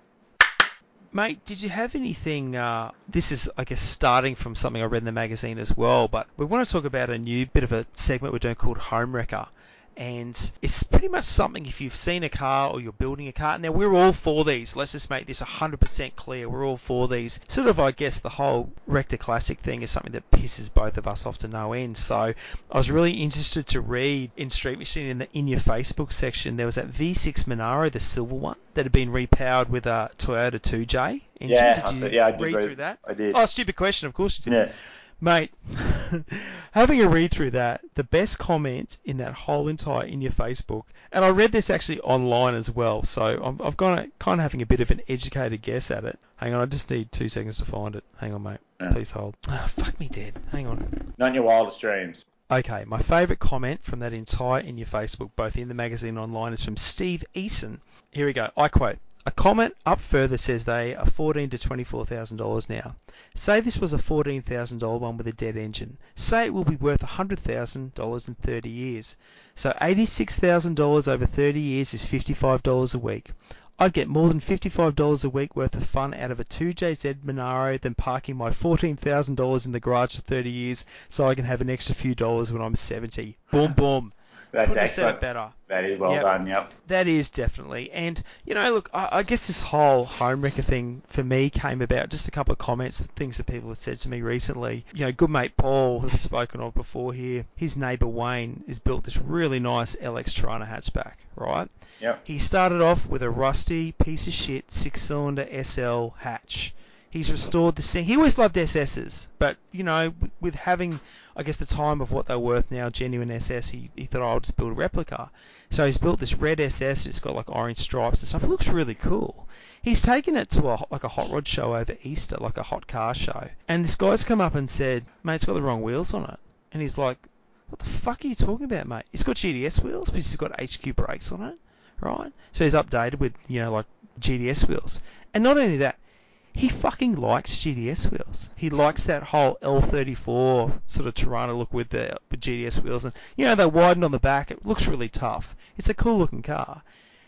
Mate, did you have anything? Uh, this is, I guess, starting from something I read in the magazine as well, but we want to talk about a new bit of a segment we're doing called Home Wrecker. And it's pretty much something if you've seen a car or you're building a car. Now, we're all for these. Let's just make this 100% clear. We're all for these. Sort of, I guess, the whole Rector Classic thing is something that pisses both of us off to no end. So I was really interested to read in Street Machine in the in your Facebook section. There was that V6 Monaro, the silver one, that had been repowered with a Toyota 2J engine. Yeah, did I you said- yeah, I did read read- through that? I did. Oh, stupid question. Of course you did. Yeah. Mate, having a read through that, the best comment in that whole entire in your Facebook, and I read this actually online as well, so I'm, I've got kind of having a bit of an educated guess at it. Hang on, I just need two seconds to find it. Hang on, mate. Yeah. Please hold. Ah, fuck me dead. Hang on. Not in your wildest dreams. Okay, my favourite comment from that entire in your Facebook, both in the magazine and online, is from Steve Eason. Here we go. I quote. A comment up further says they are fourteen to twenty-four thousand dollars now. Say this was a fourteen thousand dollar one with a dead engine. Say it will be worth hundred thousand dollars in thirty years. So eighty-six thousand dollars over thirty years is fifty-five dollars a week. I'd get more than fifty-five dollars a week worth of fun out of a 2JZ Monaro than parking my fourteen thousand dollars in the garage for thirty years so I can have an extra few dollars when I'm seventy. Boom, boom. That's Couldn't have said it excellent. better. That is well Yep. done. Yep. That is definitely. And, you know, look, I, I guess this whole home wrecker thing for me came about just a couple of comments, things that people have said to me recently. You know, good mate Paul, who we've spoken of before here, his neighbour Wayne has built this really nice LX Torana hatchback, right? Yep. He started off with a rusty piece of shit six cylinder SL hatch. He's restored the thing. He always loved SSs, but you know, with- with having, I guess, the time of what they're worth now, genuine SS, he, he thought, oh, I'll just build a replica. So he's built this red SS, and it's got like orange stripes and stuff. It looks really cool. He's taken it to a like a hot rod show over Easter, like a hot car show, and this guy's come up and said, mate, it's got the wrong wheels on it, and he's like, what the fuck are you talking about, mate? It's got GDS wheels, but it's got HQ brakes on it, right? So he's updated with, you know, like GDS wheels. And not only that, he fucking likes GDS wheels. He likes that whole L34 sort of Torana look with the with GDS wheels, and you know they're widened on the back. It looks really tough. It's a cool looking car,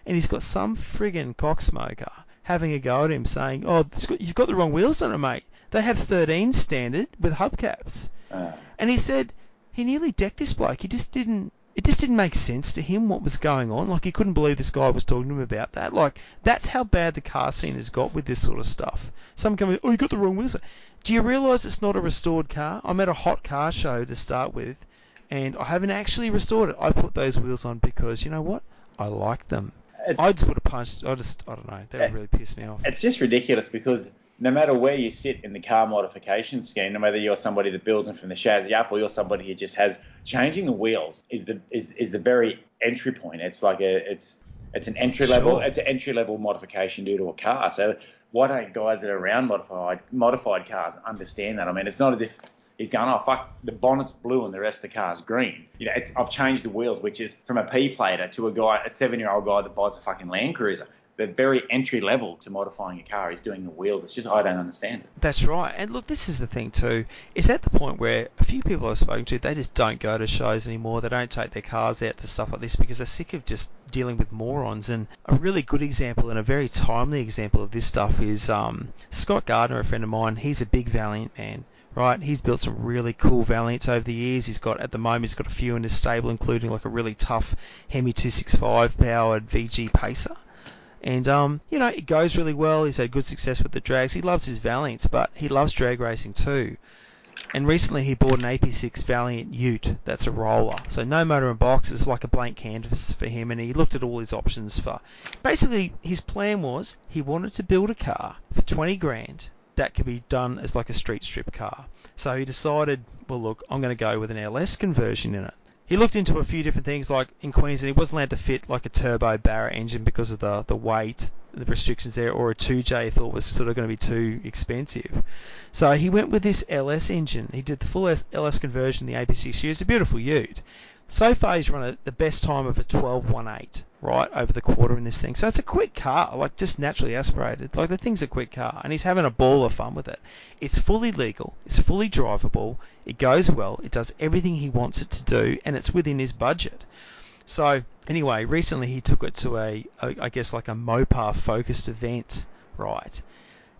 and he's got some friggin' cocksmoker having a go at him, saying, "Oh, got, you've got the wrong wheels on it, mate. They have 13 standard with hubcaps." Uh, And he said he nearly decked this bloke. He just didn't. It just didn't make sense to him what was going on. Like he couldn't believe this guy was talking to him about that. Like that's how bad the car scene has got with this sort of stuff. Some come, oh, you got the wrong wheels. Do you realise it's not a restored car? I'm at a hot car show to start with, and I haven't actually restored it. I put those wheels on because you know what? I like them. it's, I just would have punched. I just, I don't know. That would eh, really piss me off. it's just ridiculous because no matter where you sit in the car modification scheme, no matter you're somebody that builds them from the chassis up or you're somebody who just has changing the wheels is the is, is the very entry point. It's like a it's it's an entry level Sure. it's an entry level modification due to a car. So why don't guys that are around modified modified cars understand that? I mean, it's not as if he's going, oh fuck, the bonnet's blue and the rest of the car's green. You know, it's I've changed the wheels, which is from a P plater to a guy, a seven year old guy that buys a fucking Land Cruiser. The very entry level to modifying a car is doing the wheels. It's just I don't understand it. That's right. And look, this is the thing too. Is at the point where a few people I've spoken to, they just don't go to shows anymore. They don't take their cars out to stuff like this because they're sick of just dealing with morons. And a really good example and a very timely example of this stuff is um, Scott Gardner, a friend of mine. He's a big Valiant man. Right, he's built some really cool Valiants over the years. He's got at the moment he's got a few in his stable, including like a really tough Hemi 265 powered VG Pacer. And um, you know, it goes really well. He's had good success with the drags. He loves his Valiants, but he loves drag racing too. And recently he bought an AP6 Valiant Ute that's a roller. So no motor and box, it's like a blank canvas for him and he looked at all his options for basically his plan was he wanted to build a car for 20 grand that could be done as like a street strip car. So he decided, well look, I'm going to go with an LS conversion in it. He looked into a few different things, like in Queensland, he wasn't allowed to fit like a turbo Barra engine because of the the weight, the restrictions there, or a 2J he thought was sort of going to be too expensive. So he went with this LS engine. He did the full LS conversion, the AP6 It's a beautiful ute. So far, he's run the best time of a 12.18, right, over the quarter in this thing. So it's a quick car, like just naturally aspirated. Like the thing's a quick car, and he's having a ball of fun with it. It's fully legal, it's fully drivable, it goes well, it does everything he wants it to do, and it's within his budget. So anyway, recently he took it to a, a I guess like a Mopar focused event, right?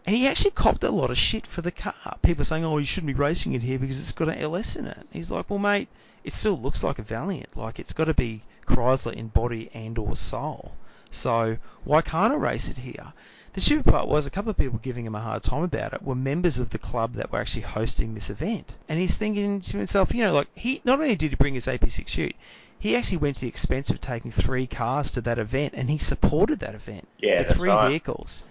And he actually copped a lot of shit for the car. People saying, "Oh, you shouldn't be racing it here because it's got an LS in it." He's like, "Well, mate, it still looks like a Valiant. Like it's got to be Chrysler in body and or soul. So why can't I race it here? The stupid part was a couple of people giving him a hard time about it were members of the club that were actually hosting this event. And he's thinking to himself, you know, like he not only did he bring his AP6 shoot, he actually went to the expense of taking three cars to that event and he supported that event Yeah, with three right. vehicles.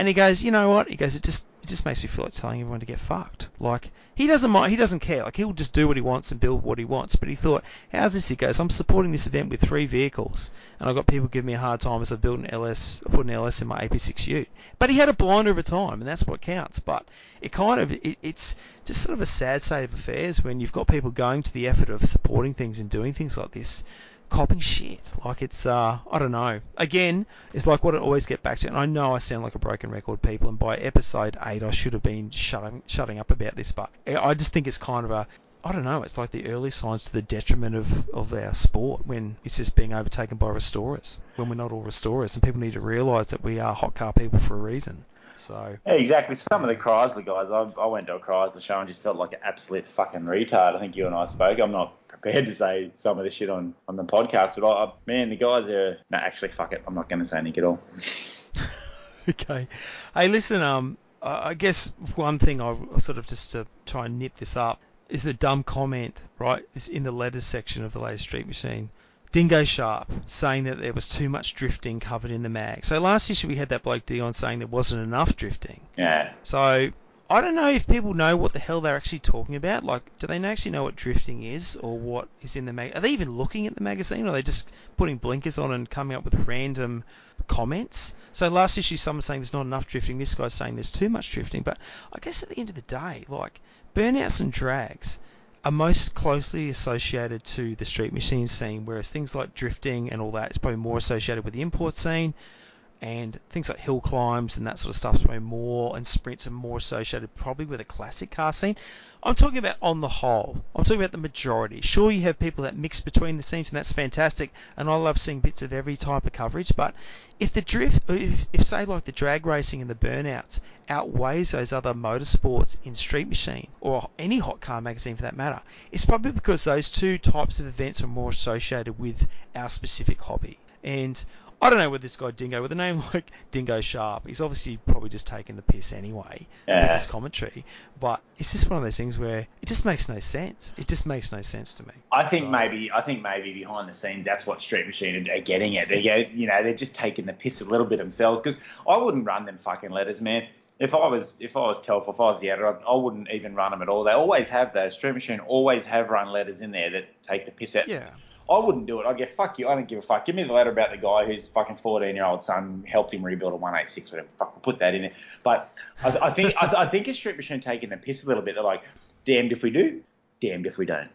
And he goes, you know what? He goes, it just it just makes me feel like telling everyone to get fucked. Like he doesn't mind, he doesn't care. Like he'll just do what he wants and build what he wants. But he thought, how's this? He goes, I'm supporting this event with three vehicles, and I've got people giving me a hard time as I build an LS, I put an LS in my AP6 Ute. But he had a blinder of a time, and that's what counts. But it kind of it, it's just sort of a sad state of affairs when you've got people going to the effort of supporting things and doing things like this copping shit. Like it's uh I don't know. Again, it's like what I always get back to. And I know I sound like a broken record, people. And by episode eight, I should have been shutting shutting up about this. But I just think it's kind of a I don't know. It's like the early signs to the detriment of, of our sport when it's just being overtaken by restorers. When we're not all restorers, and people need to realise that we are hot car people for a reason. So Yeah, exactly. Some of the Chrysler guys, I, I went to a Chrysler show and just felt like an absolute fucking retard. I think you and I spoke. I'm not prepared to say some of the shit on, on the podcast, but I, man, the guys are. No, actually, fuck it. I'm not going to say anything at all. okay. Hey, listen. Um, I I guess one thing I sort of just to try and nip this up is the dumb comment, right? Is in the letters section of the latest Street Machine. Dingo Sharp saying that there was too much drifting covered in the mag. So last issue we had that bloke Dion saying there wasn't enough drifting. Yeah. So I don't know if people know what the hell they're actually talking about. Like, do they actually know what drifting is or what is in the mag? Are they even looking at the magazine, or are they just putting blinkers on and coming up with random comments? So last issue, someone's saying there's not enough drifting. This guy's saying there's too much drifting. But I guess at the end of the day, like burnouts and drags are most closely associated to the street machine scene, whereas things like drifting and all that is probably more associated with the import scene and things like hill climbs and that sort of stuff is probably more and sprints are more associated probably with a classic car scene. I'm talking about on the whole. I'm talking about the majority. Sure, you have people that mix between the scenes, and that's fantastic. And I love seeing bits of every type of coverage. But if the drift, if, if say like the drag racing and the burnouts outweighs those other motorsports in Street Machine or any hot car magazine for that matter, it's probably because those two types of events are more associated with our specific hobby. And I don't know whether this guy Dingo with a name like Dingo Sharp, he's obviously probably just taking the piss anyway with his commentary. But it's just one of those things where it just makes no sense. It just makes no sense to me. I think So- maybe I think maybe behind the scenes that's what Street Machine are, are getting at. They go, you know, they're just taking the piss a little bit themselves because I wouldn't run them fucking letters, man. If I was if I was Telford, if I was the editor, I, I wouldn't even run them at all. They always have those. Street Machine always have run letters in there that take the piss out. Yeah. I wouldn't do it. I'd go, fuck you. I don't give a fuck. Give me the letter about the guy whose fucking 14 year old son helped him rebuild a 186, whatever. Fuck, we'll put that in there. But I, I think I, I think a Street Machine taking the piss a little bit. They're like, damned if we do, damned if we don't.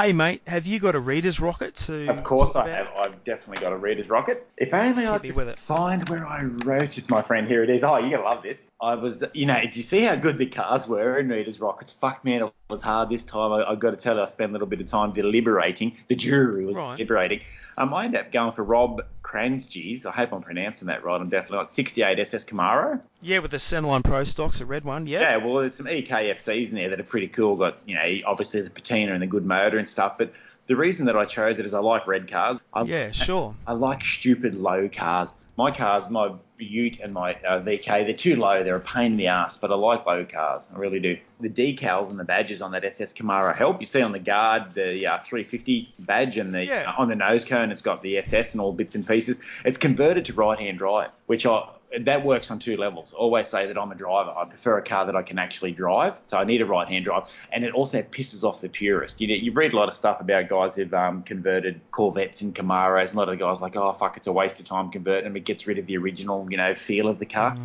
Hey, mate, have you got a reader's rocket to? Of course I have. I've definitely got a reader's rocket. If only I could find where I wrote it, my friend. Here it is. Oh, you're going to love this. I was, you know, do you see how good the cars were in reader's rockets? Fuck, man, it was hard this time. I, I've got to tell you, I spent a little bit of time deliberating. The jury was Right. deliberating. Um, I ended up going for Rob Kransgy's. I hope I'm pronouncing that right. I'm definitely not. 68 SS Camaro. Yeah, with the Centerline Pro stocks, a red one. Yeah. Yeah, well, there's some EKFCs in there that are pretty cool. Got you know, obviously the patina and the good motor and stuff. But the reason that I chose it is I like red cars. I, Yeah, sure. I like stupid low cars. My cars, my Ute and my uh, VK, they're too low. They're a pain in the ass, but I like low cars. I really do. The decals and the badges on that SS Camaro help. You see on the guard the uh, 350 badge and the Yeah. on the nose cone, it's got the SS and all bits and pieces. It's converted to right-hand drive, which I that works on two levels. I always say that I'm a driver. I prefer a car that I can actually drive, so I need a right-hand drive, and it also pisses off the purist. You know, you read a lot of stuff about guys who've um, converted Corvettes and Camaros, and a lot of the guys are like, oh fuck, it's a waste of time converting them. It gets rid of the original, you know, feel of the car.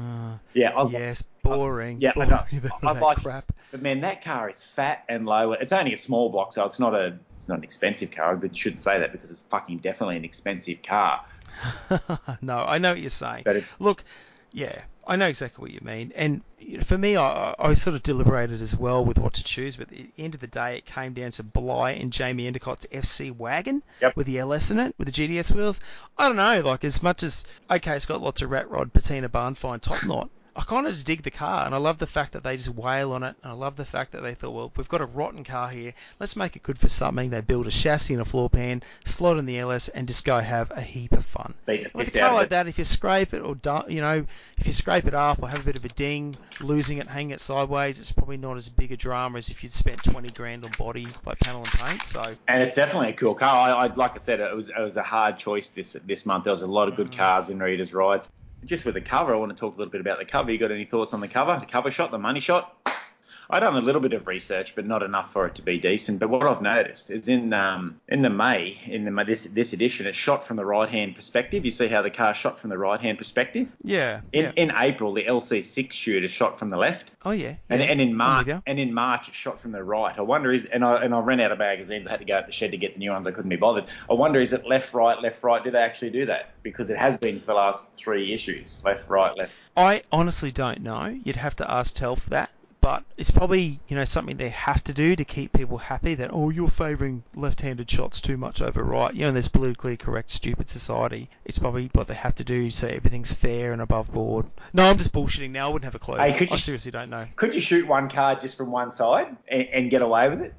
yeah, I, Yes, boring. yeah, I, boring, know. that- I like crap. But man, that car is fat and low. It's only a small block, so it's not a it's not an expensive car. I shouldn't say that because it's fucking definitely an expensive car. no, I know what you're saying. Look, yeah, I know exactly what you mean. And for me, I, I sort of deliberated as well with what to choose. But at the end of the day, it came down to Bly and Jamie Endicott's FC wagon Yep. with the LS in it, with the GDS wheels. I don't know, like as much as okay, it's got lots of rat rod, patina, barn fine, top knot. I kind of just dig the car, and I love the fact that they just wail on it. And I love the fact that they thought, well, we've got a rotten car here. Let's make it good for something. They build a chassis and a floor pan, slot in the LS, and just go have a heap of fun. Beat the With a car like that, if you scrape it or you know, if you scrape it up or have a bit of a ding, losing it, hanging it sideways, it's probably not as big a drama as if you'd spent 20 grand on body, like panel and paint. So And it's definitely a cool car. I, I like I said, it was it was a hard choice this this month. There was a lot of good mm. cars in readers' rides. Just with the cover, I want to talk a little bit about the cover. You got any thoughts on the cover? The cover shot, the money shot. I done a little bit of research, but not enough for it to be decent. But what I've noticed is in um, in the May in the this this edition, it's shot from the right hand perspective. You see how the car shot from the right hand perspective. yeah, In yeah. in April, the LC6 shoot is shot from the left. oh yeah, And, yeah. and in March, and in March, it's shot from the right. I wonder is, and I and I ran out of magazines. I had to go to the shed to get the new ones. I couldn't be bothered. I wonder is it left, right, left, right? Do they actually do that? Because it has been for the last three issues. Left, right, left. I honestly don't know. You'd have to ask Tel for that. But it's probably you know something they have to do to keep people happy. That oh you're favouring left-handed shots too much over right. You know in this politically correct stupid society, it's probably what they have to do so everything's fair and above board. No, I'm just bullshitting now. I wouldn't have a clue. Hey, could I you- seriously don't know. Could you shoot one card just from one side and, and get away with it?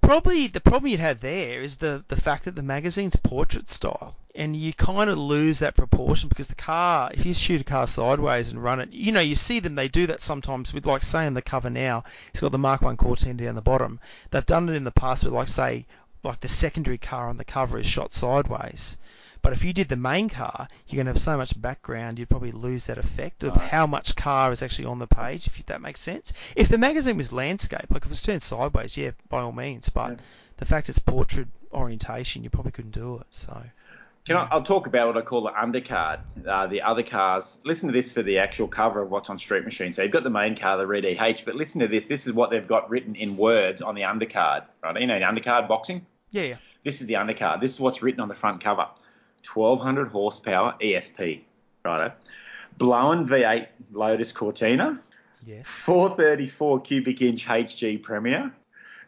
Probably the problem you'd have there is the the fact that the magazine's portrait style, and you kind of lose that proportion because the car, if you shoot a car sideways and run it, you know you see them. They do that sometimes with like say on the cover now, it's got the Mark One Cortina down the bottom. They've done it in the past with like say like the secondary car on the cover is shot sideways. But if you did the main car, you're going to have so much background, you'd probably lose that effect of how much car is actually on the page, if that makes sense. If the magazine was landscape, like if it was turned sideways, yeah, by all means. But the fact it's portrait orientation, you probably couldn't do it. So Can I, I'll talk about what I call the undercard. Uh, the other cars. Listen to this for the actual cover of what's on Street Machine. So you've got the main car, the Red EH, but listen to this. This is what they've got written in words on the undercard. Right? You know, the undercard boxing. yeah, yeah. This is the undercard. This is what's written on the front cover. 1200 horsepower ESP. Righto. Blown V8 Lotus Cortina. Yes. 434 cubic inch HG Premier.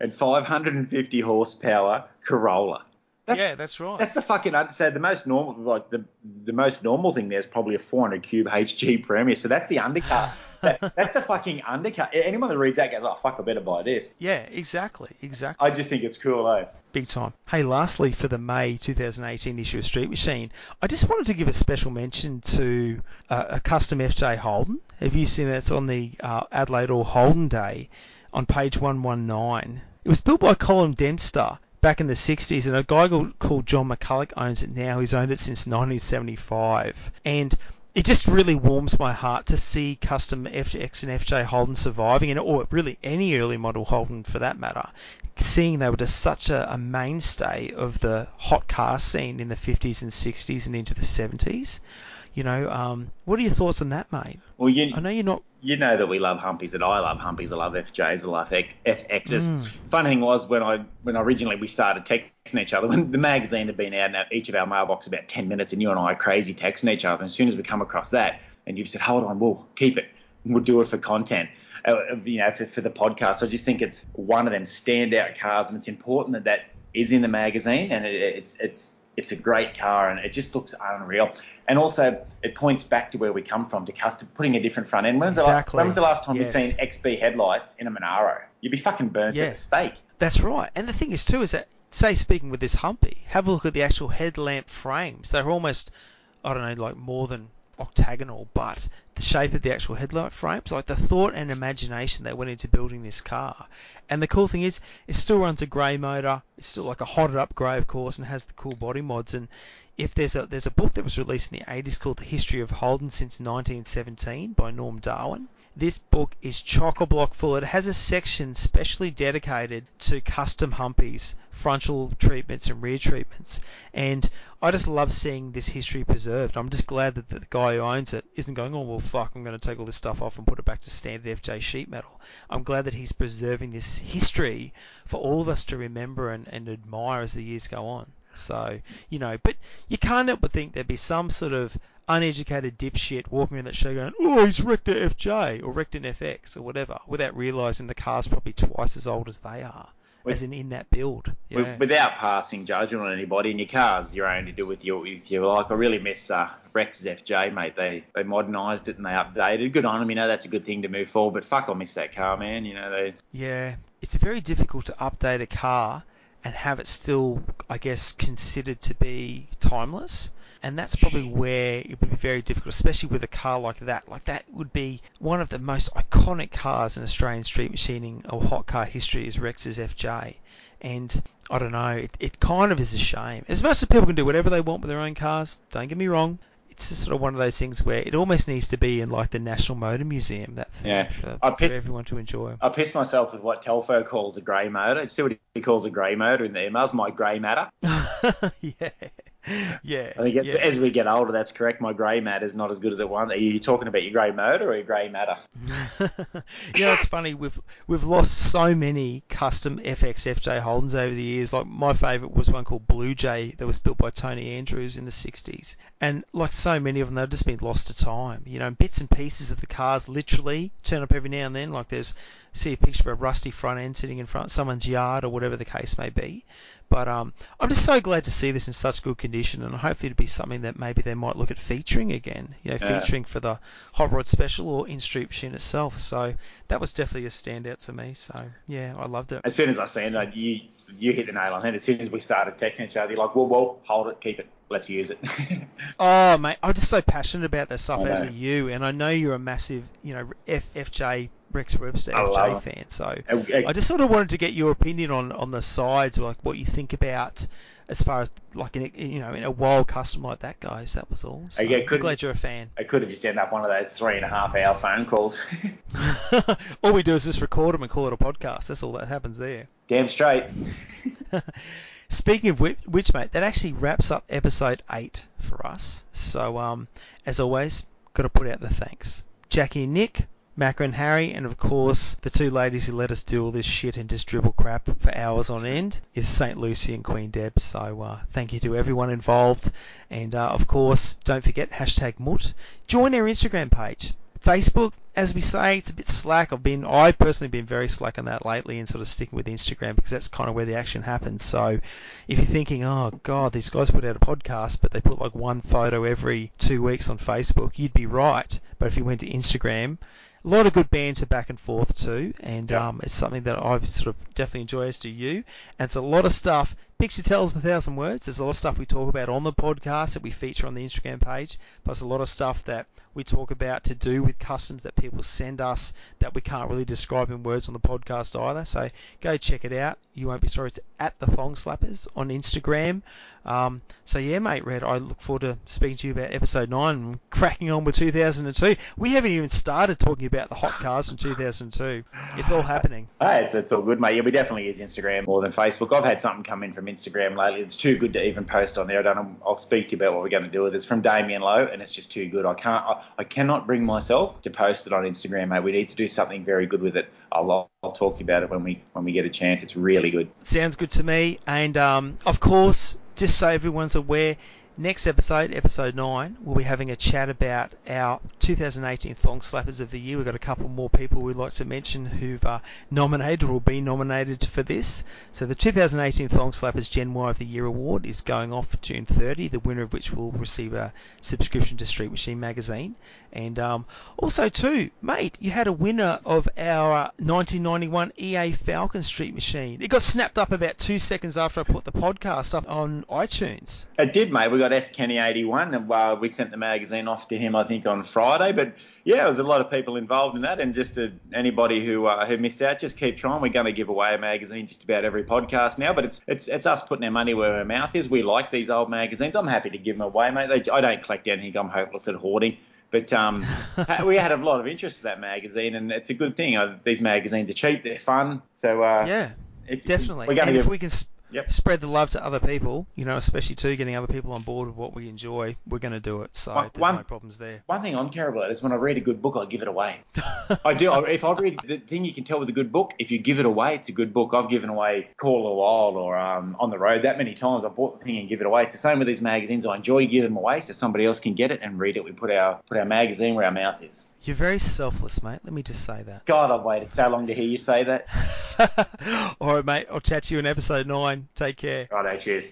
And 550 horsepower Corolla. That's, yeah, that's right. That's the fucking so the most normal like the the most normal thing there is probably a 400 cube HG Premier. So that's the undercut. that, that's the fucking undercut. Anyone that reads that goes, oh fuck, I better buy this. yeah, exactly, exactly. I just think it's cool, eh? Big time. Hey, lastly, for the May 2018 issue of Street Machine, I just wanted to give a special mention to uh, a custom FJ Holden. Have you seen that? It's on the uh, Adelaide All Holden Day on page 119. It was built by Colin Dempster back in the 60s, and a guy called, John McCulloch owns it now. He's owned it since 1975. And it just really warms my heart to see custom FX and FJ Holden surviving, and or really any early model Holden for that matter, seeing they were just such a, a mainstay of the hot car scene in the 50s and 60s and into the 70s. You know, um, what are your thoughts on that, mate? Well, you I know you're not. you know that we love humpies, that I love humpies, I love FJs, I love F- FXs. Mm. Funny thing was when I when originally we started texting each other, when the magazine had been out in each of our mailbox about ten minutes, and you and I are crazy texting each other. And as soon as we come across that, and you've said, hold on, we'll keep it, we'll do it for content. Uh, you know, for, for the podcast. I just think it's one of them standout cars, and it's important that that is in the magazine, and it, it's it's it's a great car, and it just looks unreal. And also, it points back to where we come from, to custom putting a different front end. When's, Exactly. the, la- when was the last time Yes. you've seen XB headlights in a Monaro? You'd be fucking burnt at the stake. That's right. And the thing is too is that say speaking with this Humpy, have a look at the actual headlamp frames. They're almost I don't know, like more than octagonal, but the shape of the actual headlight frames, like the thought and imagination that went into building this car. And the cool thing is, it still runs a grey motor. It's still like a hotted up grey, of course, and has the cool body mods. And if there's a there's a book that was released in the 80s called The History of Holden since 1917 by Norm Darwin. This book is chock a block full. It has a section specially dedicated to custom humpies, frontal treatments, and rear treatments. And I just love seeing this history preserved. I'm just glad that the guy who owns it isn't going, oh, well, fuck, I'm going to take all this stuff off and put it back to standard FJ sheet metal. I'm glad that he's preserving this history for all of us to remember and, and admire as the years go on. So, you know, but you can't help but think there'd be some sort of uneducated dipshit walking around that show going, oh, he's wrecked a FJ or wrecked an FX or whatever, without realising the car's probably twice as old as they are, With- as in in that build. Yeah. Without passing judgment on anybody, and your car's your own to do with your, if you like. I really miss uh, Rex's FJ, mate. They they modernised it and they updated. Good on them, you know, that's a good thing to move forward. But fuck, I miss that car, man. You know, they Yeah, it's very difficult to update a car and have it still, I guess, considered to be timeless. And that's probably where it would be very difficult, especially with a car like that. Like that would be one of the most iconic cars in Australian street machining or hot car history is Rex's FJ. And I don't know, it, it kind of is a shame. As much as people can do whatever they want with their own cars, don't get me wrong. It's just sort of one of those things where it almost needs to be in like the National Motor Museum, that thing, Yeah. for, I for everyone to enjoy. I pissed myself with what Telfo calls a grey motor. It's still what he calls a grey motor in the emails. My grey matter. yeah, yeah. I think as, yeah. as we get older, that's correct. My grey matter is not as good as it once. Are you talking about your grey motor or your grey matter? you know, it's funny. We've we've lost so many custom FX FJ Holdens over the years. Like my favourite was one called Blue Jay that was built by Tony Andrews in the '60s, and like so many of them, they've just been lost to time. You know, bits and pieces of the cars literally turn up every now and then. Like there's see a picture of a rusty front end sitting in front of someone's yard or whatever the case may be. But um, I'm just so glad to see this in such good condition, and hopefully it'll be something that maybe they might look at featuring again. You know, Yeah. featuring for the Hot Rod Special or in Street Machine itself. So that was definitely a standout to me. So yeah, I loved it. As soon as I seen that, you you hit the nail on the head. As soon as we started texting each other, you're like, well, well, hold it, keep it, let's use it. Oh mate, I'm just so passionate about this stuff as are you, and I know you're a massive, you know, F, FJ Rex Webster I FJ love fan. So I- I just sort of wanted to get your opinion on on the sides, like what you think about as far as like in a, you know in a wild custom like that goes. That was all. So I'm glad you're a fan. I could have just ended up one of those three and a half hour phone calls. all we do is just record them and call it a podcast. That's all that happens there. Damn straight. Speaking of which, which, mate, that actually wraps up episode eight for us. So, um, as always, got to put out the thanks. Jackie and Nick, Macca and Harry, and of course the two ladies who let us do all this shit and just dribble crap for hours on end is St. Lucy and Queen Deb. So, uh, thank you to everyone involved, and uh, of course, don't forget hashtag Mut. Join our Instagram page. Facebook, as we say, it's a bit slack. I've been, I personally been very slack on that lately, and sort of sticking with Instagram because that's kind of where the action happens. So, if you're thinking, oh god, these guys put out a podcast, but they put like one photo every two weeks on Facebook, you'd be right. But if you went to Instagram, a lot of good banter back and forth too, and Yeah. um, it's something that I sort of definitely enjoy as do you. And it's a lot of stuff. Picture tells a thousand words. There's a lot of stuff we talk about on the podcast that we feature on the Instagram page, plus a lot of stuff that we talk about to do with customs that people send us that we can't really describe in words on the podcast either. So go check it out. You won't be sorry. It's at the Thong Slappers on Instagram. Um, so yeah, mate, Red, I look forward to speaking to you about episode nine and cracking on with 2002. We haven't even started talking about the hot cars from 2002. It's all happening. Hey, it's, it's all good, mate. Yeah, we definitely use Instagram more than Facebook. I've had something come in from Instagram lately. It's too good to even post on there. I don't know. I'll speak to you about what we're going to do with it. It's from Damien Lowe, and it's just too good. I can't. I, I cannot bring myself to post it on Instagram, mate. We need to do something very good with it. I'll, I'll talk about it when we when we get a chance. It's really good. Sounds good to me. And um, of course, just so everyone's aware, next episode, episode 9, we'll be having a chat about our 2018 Thong Slappers of the Year. We've got a couple more people we'd like to mention who've uh, nominated or been nominated for this. So the 2018 Thong Slappers Gen Y of the Year award is going off for June 30, the winner of which will receive a subscription to Street Machine magazine. And um, also, too, mate, you had a winner of our 1991 EA Falcon Street Machine. It got snapped up about two seconds after I put the podcast up on iTunes. It did, mate. We got S Kenny 81, and uh, we sent the magazine off to him, I think, on Friday. But yeah, there was a lot of people involved in that, and just to anybody who uh, who missed out, just keep trying. We're going to give away a magazine just about every podcast now, but it's it's it's us putting our money where our mouth is. We like these old magazines. I'm happy to give them away, mate. They, I don't collect anything. I'm hopeless at hoarding. But um, we had a lot of interest in that magazine, and it's a good thing. Uh, these magazines are cheap, they're fun. So uh, Yeah, it- definitely. And if we can Yep. spread the love to other people, you know, especially too getting other people on board with what we enjoy, we're going to do it. So One- there's one- no problems there. One thing I'm terrible at is when I read a good book, I give it away. I do. I- If I read the thing you can tell with a good book, if you give it away, it's a good book. I've given away Call of the Wild or um, On the Road that many times. I bought the thing and give it away. It's the same with these magazines. I enjoy giving them away so somebody else can get it and read it. We put our put our magazine where our mouth is. You're very selfless, mate. Let me just say that. God, I've waited so long to hear you say that. All right, mate. I'll chat to you in episode nine. Take care. Righto, cheers.